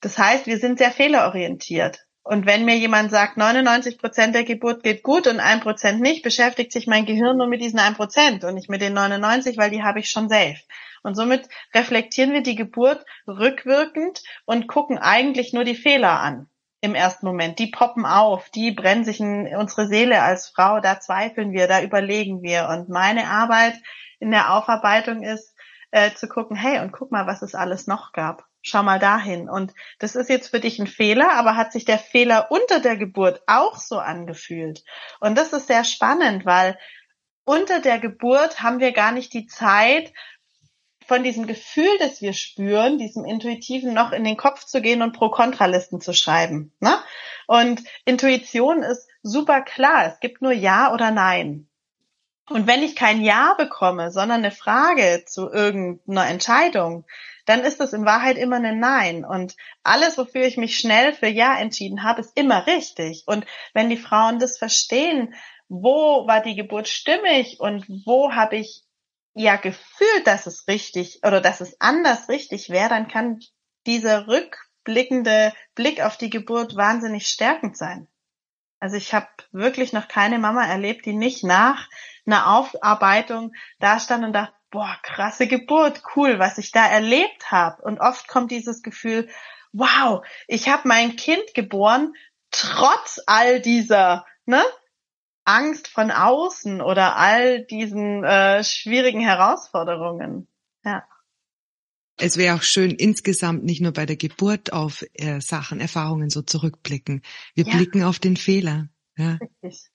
Das heißt, wir sind sehr fehlerorientiert. Und wenn mir jemand sagt, 99 Prozent der Geburt geht gut und ein Prozent nicht, beschäftigt sich mein Gehirn nur mit diesen ein Prozent und nicht mit den 99, weil die habe ich schon safe. Und somit reflektieren wir die Geburt rückwirkend und gucken eigentlich nur die Fehler an im ersten Moment. Die poppen auf, die brennen sich in unsere Seele als Frau, da zweifeln wir, da überlegen wir. Und meine Arbeit in der Aufarbeitung ist, äh, zu gucken, hey, und guck mal, was es alles noch gab schau mal dahin. Und das ist jetzt für dich ein Fehler, aber hat sich der Fehler unter der Geburt auch so angefühlt? Und das ist sehr spannend, weil unter der Geburt haben wir gar nicht die Zeit, von diesem Gefühl, das wir spüren, diesem Intuitiven noch in den Kopf zu gehen und Pro-Kontralisten zu schreiben. Ne? Und Intuition ist super klar. Es gibt nur Ja oder Nein. Und wenn ich kein Ja bekomme, sondern eine Frage zu irgendeiner Entscheidung, dann ist das in Wahrheit immer ein Nein. Und alles, wofür ich mich schnell für Ja entschieden habe, ist immer richtig. Und wenn die Frauen das verstehen, wo war die Geburt stimmig und wo habe ich ja gefühlt, dass es richtig oder dass es anders richtig wäre, dann kann dieser rückblickende Blick auf die Geburt wahnsinnig stärkend sein. Also ich habe wirklich noch keine Mama erlebt, die nicht nach einer Aufarbeitung da stand und dachte, boah, krasse Geburt, cool, was ich da erlebt habe. Und oft kommt dieses Gefühl, wow, ich habe mein Kind geboren, trotz all dieser ne, Angst von außen oder all diesen äh, schwierigen Herausforderungen. Ja. Es wäre auch schön, insgesamt nicht nur bei der Geburt auf äh, Sachen, Erfahrungen so zurückblicken. Wir ja. blicken auf den Fehler. Ja. Richtig.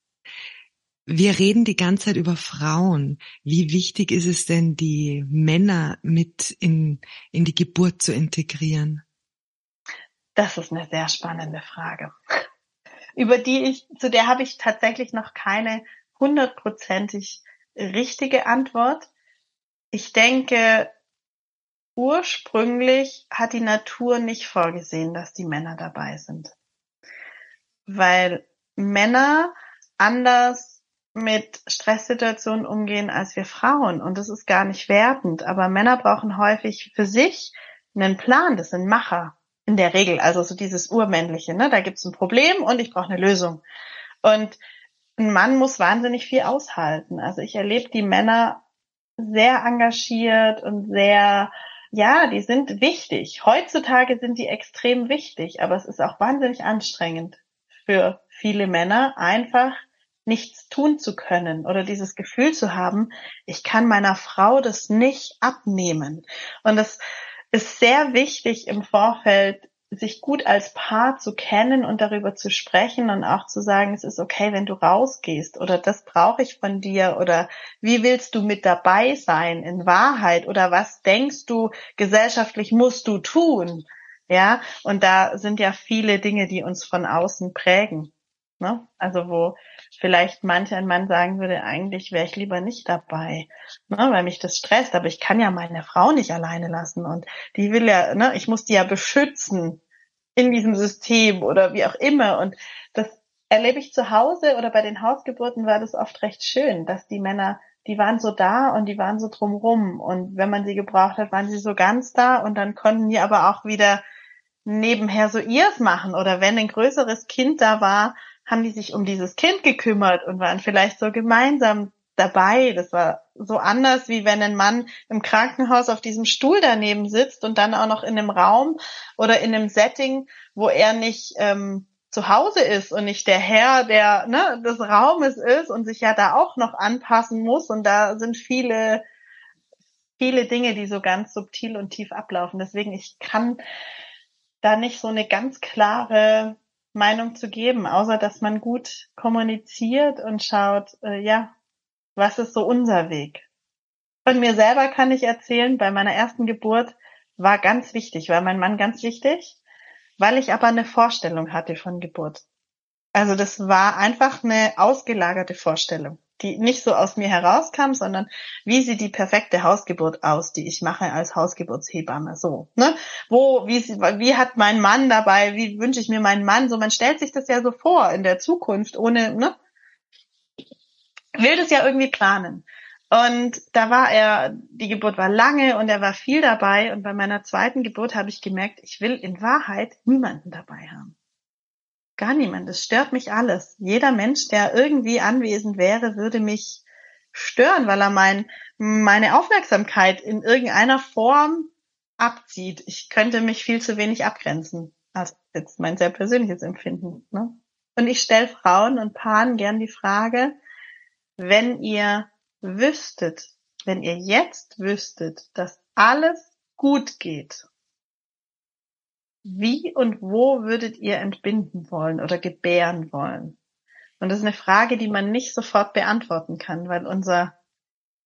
Wir reden die ganze Zeit über Frauen. Wie wichtig ist es denn, die Männer mit in, in die Geburt zu integrieren? Das ist eine sehr spannende Frage, über die ich, zu der habe ich tatsächlich noch keine hundertprozentig richtige Antwort. Ich denke, ursprünglich hat die Natur nicht vorgesehen, dass die Männer dabei sind. Weil Männer anders mit Stresssituationen umgehen als wir Frauen. Und das ist gar nicht wertend. Aber Männer brauchen häufig für sich einen Plan. Das sind Macher in der Regel. Also so dieses Urmännliche. Ne? Da gibt es ein Problem und ich brauche eine Lösung. Und ein Mann muss wahnsinnig viel aushalten. Also ich erlebe die Männer sehr engagiert und sehr, ja, die sind wichtig. Heutzutage sind die extrem wichtig, aber es ist auch wahnsinnig anstrengend für viele Männer, einfach nichts tun zu können oder dieses Gefühl zu haben, ich kann meiner Frau das nicht abnehmen. Und es ist sehr wichtig im Vorfeld, sich gut als Paar zu kennen und darüber zu sprechen und auch zu sagen, es ist okay, wenn du rausgehst oder das brauche ich von dir oder wie willst du mit dabei sein in Wahrheit oder was denkst du gesellschaftlich musst du tun? Ja, und da sind ja viele Dinge, die uns von außen prägen. Ne? Also wo vielleicht manch ein Mann sagen würde, eigentlich wäre ich lieber nicht dabei, ne? weil mich das stresst, aber ich kann ja meine Frau nicht alleine lassen. Und die will ja, ne, ich muss die ja beschützen in diesem System oder wie auch immer. Und das erlebe ich zu Hause oder bei den Hausgeburten war das oft recht schön, dass die Männer die waren so da und die waren so drumrum. Und wenn man sie gebraucht hat, waren sie so ganz da. Und dann konnten die aber auch wieder nebenher so ihrs machen. Oder wenn ein größeres Kind da war, haben die sich um dieses Kind gekümmert und waren vielleicht so gemeinsam dabei. Das war so anders, wie wenn ein Mann im Krankenhaus auf diesem Stuhl daneben sitzt und dann auch noch in einem Raum oder in einem Setting, wo er nicht ähm, zu Hause ist und nicht der Herr der ne, des Raumes ist und sich ja da auch noch anpassen muss. Und da sind viele, viele Dinge, die so ganz subtil und tief ablaufen. Deswegen, ich kann da nicht so eine ganz klare Meinung zu geben, außer dass man gut kommuniziert und schaut, äh, ja, was ist so unser Weg? Von mir selber kann ich erzählen, bei meiner ersten Geburt war ganz wichtig, war mein Mann ganz wichtig, weil ich aber eine Vorstellung hatte von Geburt. Also das war einfach eine ausgelagerte Vorstellung die nicht so aus mir herauskam, sondern wie sieht die perfekte Hausgeburt aus, die ich mache als Hausgeburtshebamme, so, ne? Wo, wie, wie hat mein Mann dabei, wie wünsche ich mir meinen Mann, so, man stellt sich das ja so vor in der Zukunft, ohne, ne? Will das ja irgendwie planen. Und da war er, die Geburt war lange und er war viel dabei und bei meiner zweiten Geburt habe ich gemerkt, ich will in Wahrheit niemanden dabei haben. Gar niemand. Es stört mich alles. Jeder Mensch, der irgendwie anwesend wäre, würde mich stören, weil er mein, meine Aufmerksamkeit in irgendeiner Form abzieht. Ich könnte mich viel zu wenig abgrenzen. Also jetzt mein sehr persönliches Empfinden. Ne? Und ich stelle Frauen und Paaren gern die Frage, wenn ihr wüsstet, wenn ihr jetzt wüsstet, dass alles gut geht, wie und wo würdet ihr entbinden wollen oder gebären wollen? Und das ist eine Frage, die man nicht sofort beantworten kann, weil unser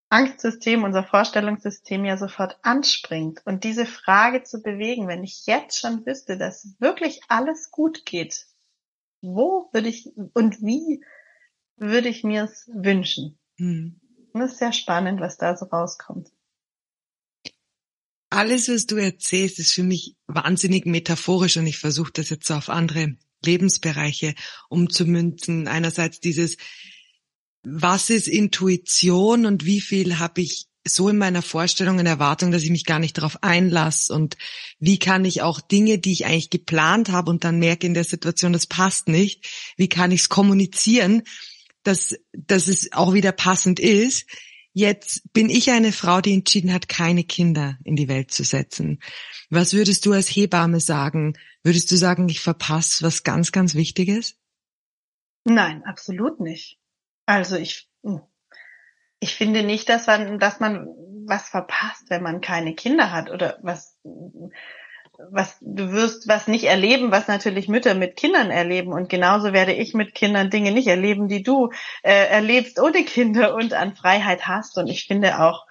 Angstsystem, unser Vorstellungssystem ja sofort anspringt. Und diese Frage zu bewegen, wenn ich jetzt schon wüsste, dass wirklich alles gut geht, wo würde ich und wie würde ich mir es wünschen? Hm. Und das ist sehr spannend, was da so rauskommt. Alles, was du erzählst, ist für mich wahnsinnig metaphorisch und ich versuche das jetzt auf andere Lebensbereiche umzumünzen. Einerseits dieses, was ist Intuition und wie viel habe ich so in meiner Vorstellung und Erwartung, dass ich mich gar nicht darauf einlasse und wie kann ich auch Dinge, die ich eigentlich geplant habe und dann merke in der Situation, das passt nicht, wie kann ich es kommunizieren, dass, dass es auch wieder passend ist. Jetzt bin ich eine Frau, die entschieden hat, keine Kinder in die Welt zu setzen. Was würdest du als Hebamme sagen? Würdest du sagen, ich verpasse was ganz, ganz Wichtiges? Nein, absolut nicht. Also ich, ich finde nicht, dass man, dass man was verpasst, wenn man keine Kinder hat oder was, was du wirst was nicht erleben, was natürlich Mütter mit Kindern erleben und genauso werde ich mit Kindern Dinge nicht erleben, die du äh, erlebst ohne Kinder und an Freiheit hast und ich finde auch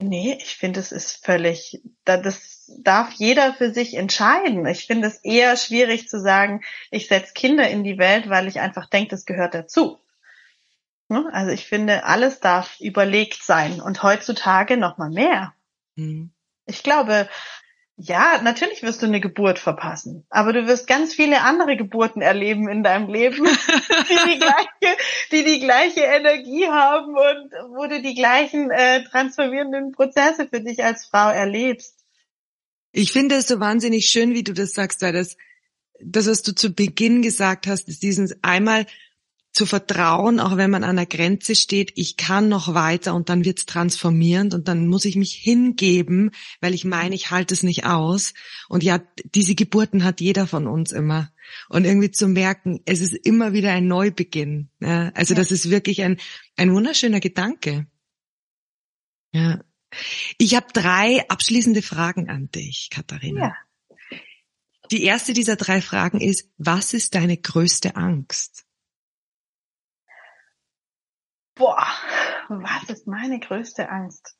Nee, ich finde, es ist völlig, das darf jeder für sich entscheiden. Ich finde es eher schwierig zu sagen, ich setze Kinder in die Welt, weil ich einfach denke, das gehört dazu. Ne? Also ich finde, alles darf überlegt sein und heutzutage noch mal mehr. Mhm. Ich glaube, ja, natürlich wirst du eine Geburt verpassen, aber du wirst ganz viele andere Geburten erleben in deinem Leben, die die gleiche, die die gleiche Energie haben und wo du die gleichen äh, transformierenden Prozesse für dich als Frau erlebst. Ich finde es so wahnsinnig schön, wie du das sagst, weil das, das, was du zu Beginn gesagt hast, ist dieses einmal zu vertrauen, auch wenn man an der Grenze steht, ich kann noch weiter und dann wird's transformierend und dann muss ich mich hingeben, weil ich meine, ich halte es nicht aus. Und ja, diese Geburten hat jeder von uns immer. Und irgendwie zu merken, es ist immer wieder ein Neubeginn. Ja, also ja. das ist wirklich ein, ein wunderschöner Gedanke. Ja. Ich habe drei abschließende Fragen an dich, Katharina. Ja. Die erste dieser drei Fragen ist, was ist deine größte Angst? Boah, was ist meine größte Angst?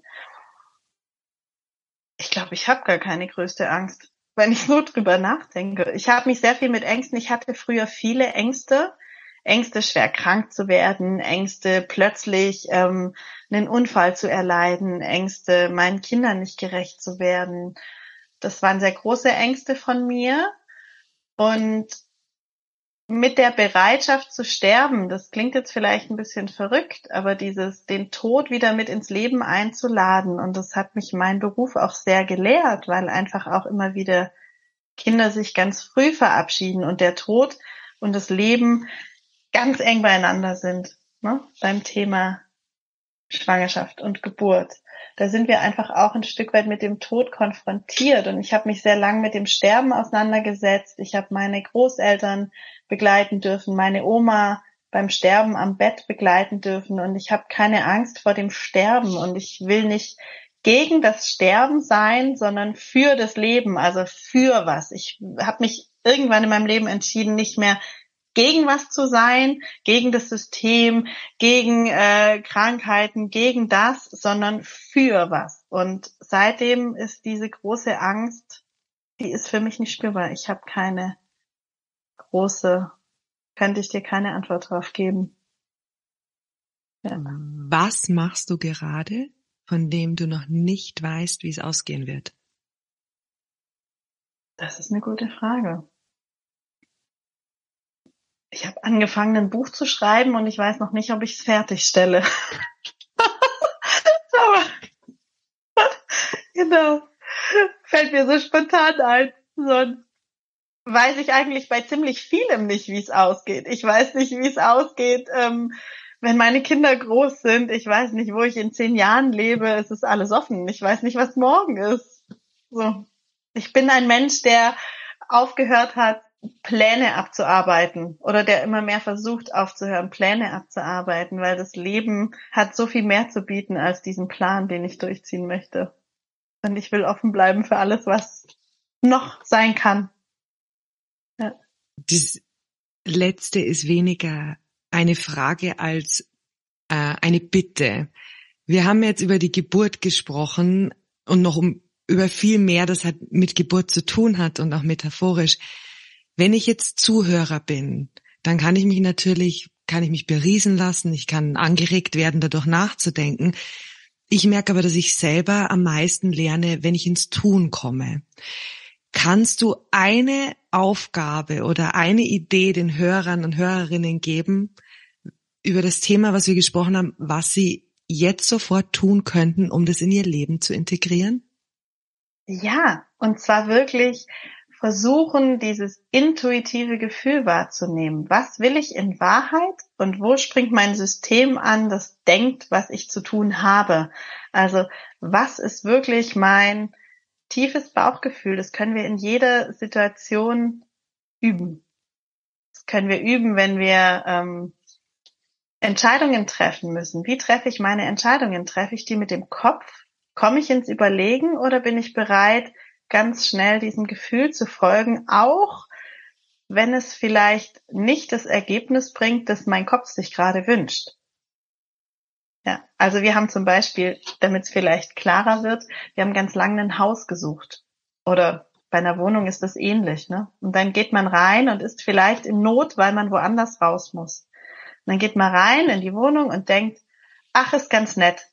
Ich glaube, ich habe gar keine größte Angst, wenn ich so drüber nachdenke. Ich habe mich sehr viel mit Ängsten. Ich hatte früher viele Ängste. Ängste, schwer krank zu werden, Ängste, plötzlich ähm, einen Unfall zu erleiden, Ängste, meinen Kindern nicht gerecht zu werden. Das waren sehr große Ängste von mir. Und mit der Bereitschaft zu sterben, das klingt jetzt vielleicht ein bisschen verrückt, aber dieses, den Tod wieder mit ins Leben einzuladen und das hat mich mein Beruf auch sehr gelehrt, weil einfach auch immer wieder Kinder sich ganz früh verabschieden und der Tod und das Leben ganz eng beieinander sind, ne? beim Thema Schwangerschaft und Geburt. Da sind wir einfach auch ein Stück weit mit dem Tod konfrontiert und ich habe mich sehr lang mit dem Sterben auseinandergesetzt. Ich habe meine Großeltern begleiten dürfen, meine Oma beim Sterben am Bett begleiten dürfen und ich habe keine Angst vor dem Sterben und ich will nicht gegen das Sterben sein, sondern für das Leben, also für was. Ich habe mich irgendwann in meinem Leben entschieden, nicht mehr gegen was zu sein, gegen das System, gegen äh, Krankheiten, gegen das, sondern für was. Und seitdem ist diese große Angst, die ist für mich nicht spürbar. Ich habe keine große, könnte ich dir keine Antwort drauf geben. Ja. Was machst du gerade, von dem du noch nicht weißt, wie es ausgehen wird? Das ist eine gute Frage. Ich habe angefangen, ein Buch zu schreiben und ich weiß noch nicht, ob ich es fertigstelle. Aber genau. Fällt mir so spontan ein. Sonst weiß ich eigentlich bei ziemlich vielem nicht, wie es ausgeht. Ich weiß nicht, wie es ausgeht, ähm, wenn meine Kinder groß sind. Ich weiß nicht, wo ich in zehn Jahren lebe. Es ist alles offen. Ich weiß nicht, was morgen ist. So. Ich bin ein Mensch, der aufgehört hat, Pläne abzuarbeiten oder der immer mehr versucht aufzuhören, Pläne abzuarbeiten, weil das Leben hat so viel mehr zu bieten als diesen Plan, den ich durchziehen möchte. Und ich will offen bleiben für alles, was noch sein kann. Ja. Das letzte ist weniger eine Frage als äh, eine Bitte. Wir haben jetzt über die Geburt gesprochen und noch um, über viel mehr, das hat mit Geburt zu tun hat und auch metaphorisch. Wenn ich jetzt Zuhörer bin, dann kann ich mich natürlich, kann ich mich beriesen lassen, ich kann angeregt werden, dadurch nachzudenken. Ich merke aber, dass ich selber am meisten lerne, wenn ich ins Tun komme. Kannst du eine Aufgabe oder eine Idee den Hörern und Hörerinnen geben über das Thema, was wir gesprochen haben, was sie jetzt sofort tun könnten, um das in ihr Leben zu integrieren? Ja, und zwar wirklich versuchen, dieses intuitive Gefühl wahrzunehmen. Was will ich in Wahrheit und wo springt mein System an, das denkt, was ich zu tun habe? Also was ist wirklich mein tiefes Bauchgefühl? Das können wir in jeder Situation üben. Das können wir üben, wenn wir ähm, Entscheidungen treffen müssen. Wie treffe ich meine Entscheidungen? Treffe ich die mit dem Kopf? Komme ich ins Überlegen oder bin ich bereit, ganz schnell diesem Gefühl zu folgen, auch wenn es vielleicht nicht das Ergebnis bringt, das mein Kopf sich gerade wünscht. Ja, also wir haben zum Beispiel, damit es vielleicht klarer wird, wir haben ganz lange ein Haus gesucht. Oder bei einer Wohnung ist das ähnlich, ne? Und dann geht man rein und ist vielleicht in Not, weil man woanders raus muss. Und dann geht man rein in die Wohnung und denkt, ach, ist ganz nett.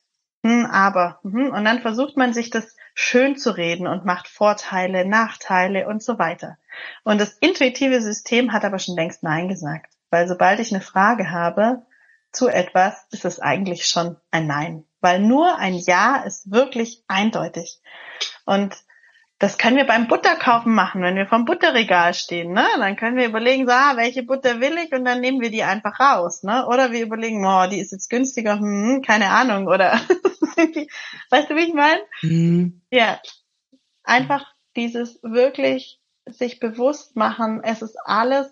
Hm, aber, hm, und dann versucht man sich das schön zu reden und macht Vorteile, Nachteile und so weiter. Und das intuitive System hat aber schon längst Nein gesagt, weil sobald ich eine Frage habe zu etwas, ist es eigentlich schon ein Nein, weil nur ein Ja ist wirklich eindeutig. Und das können wir beim Butterkaufen machen, wenn wir vom Butterregal stehen, ne? Dann können wir überlegen, so, ah, welche Butter will ich und dann nehmen wir die einfach raus, ne? Oder wir überlegen, oh, die ist jetzt günstiger, hm, keine Ahnung, oder weißt du, wie ich meine? Mhm. Ja. Einfach dieses wirklich sich bewusst machen, es ist alles,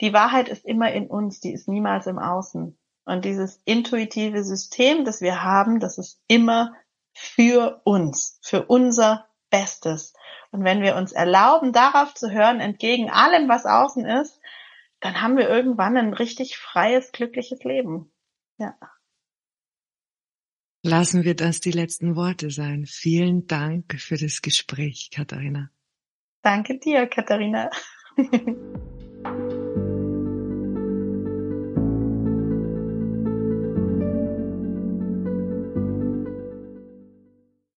die Wahrheit ist immer in uns, die ist niemals im Außen. Und dieses intuitive System, das wir haben, das ist immer für uns, für unser Bestes. Und wenn wir uns erlauben, darauf zu hören, entgegen allem, was außen ist, dann haben wir irgendwann ein richtig freies, glückliches Leben. Ja. Lassen wir das die letzten Worte sein. Vielen Dank für das Gespräch, Katharina. Danke dir, Katharina.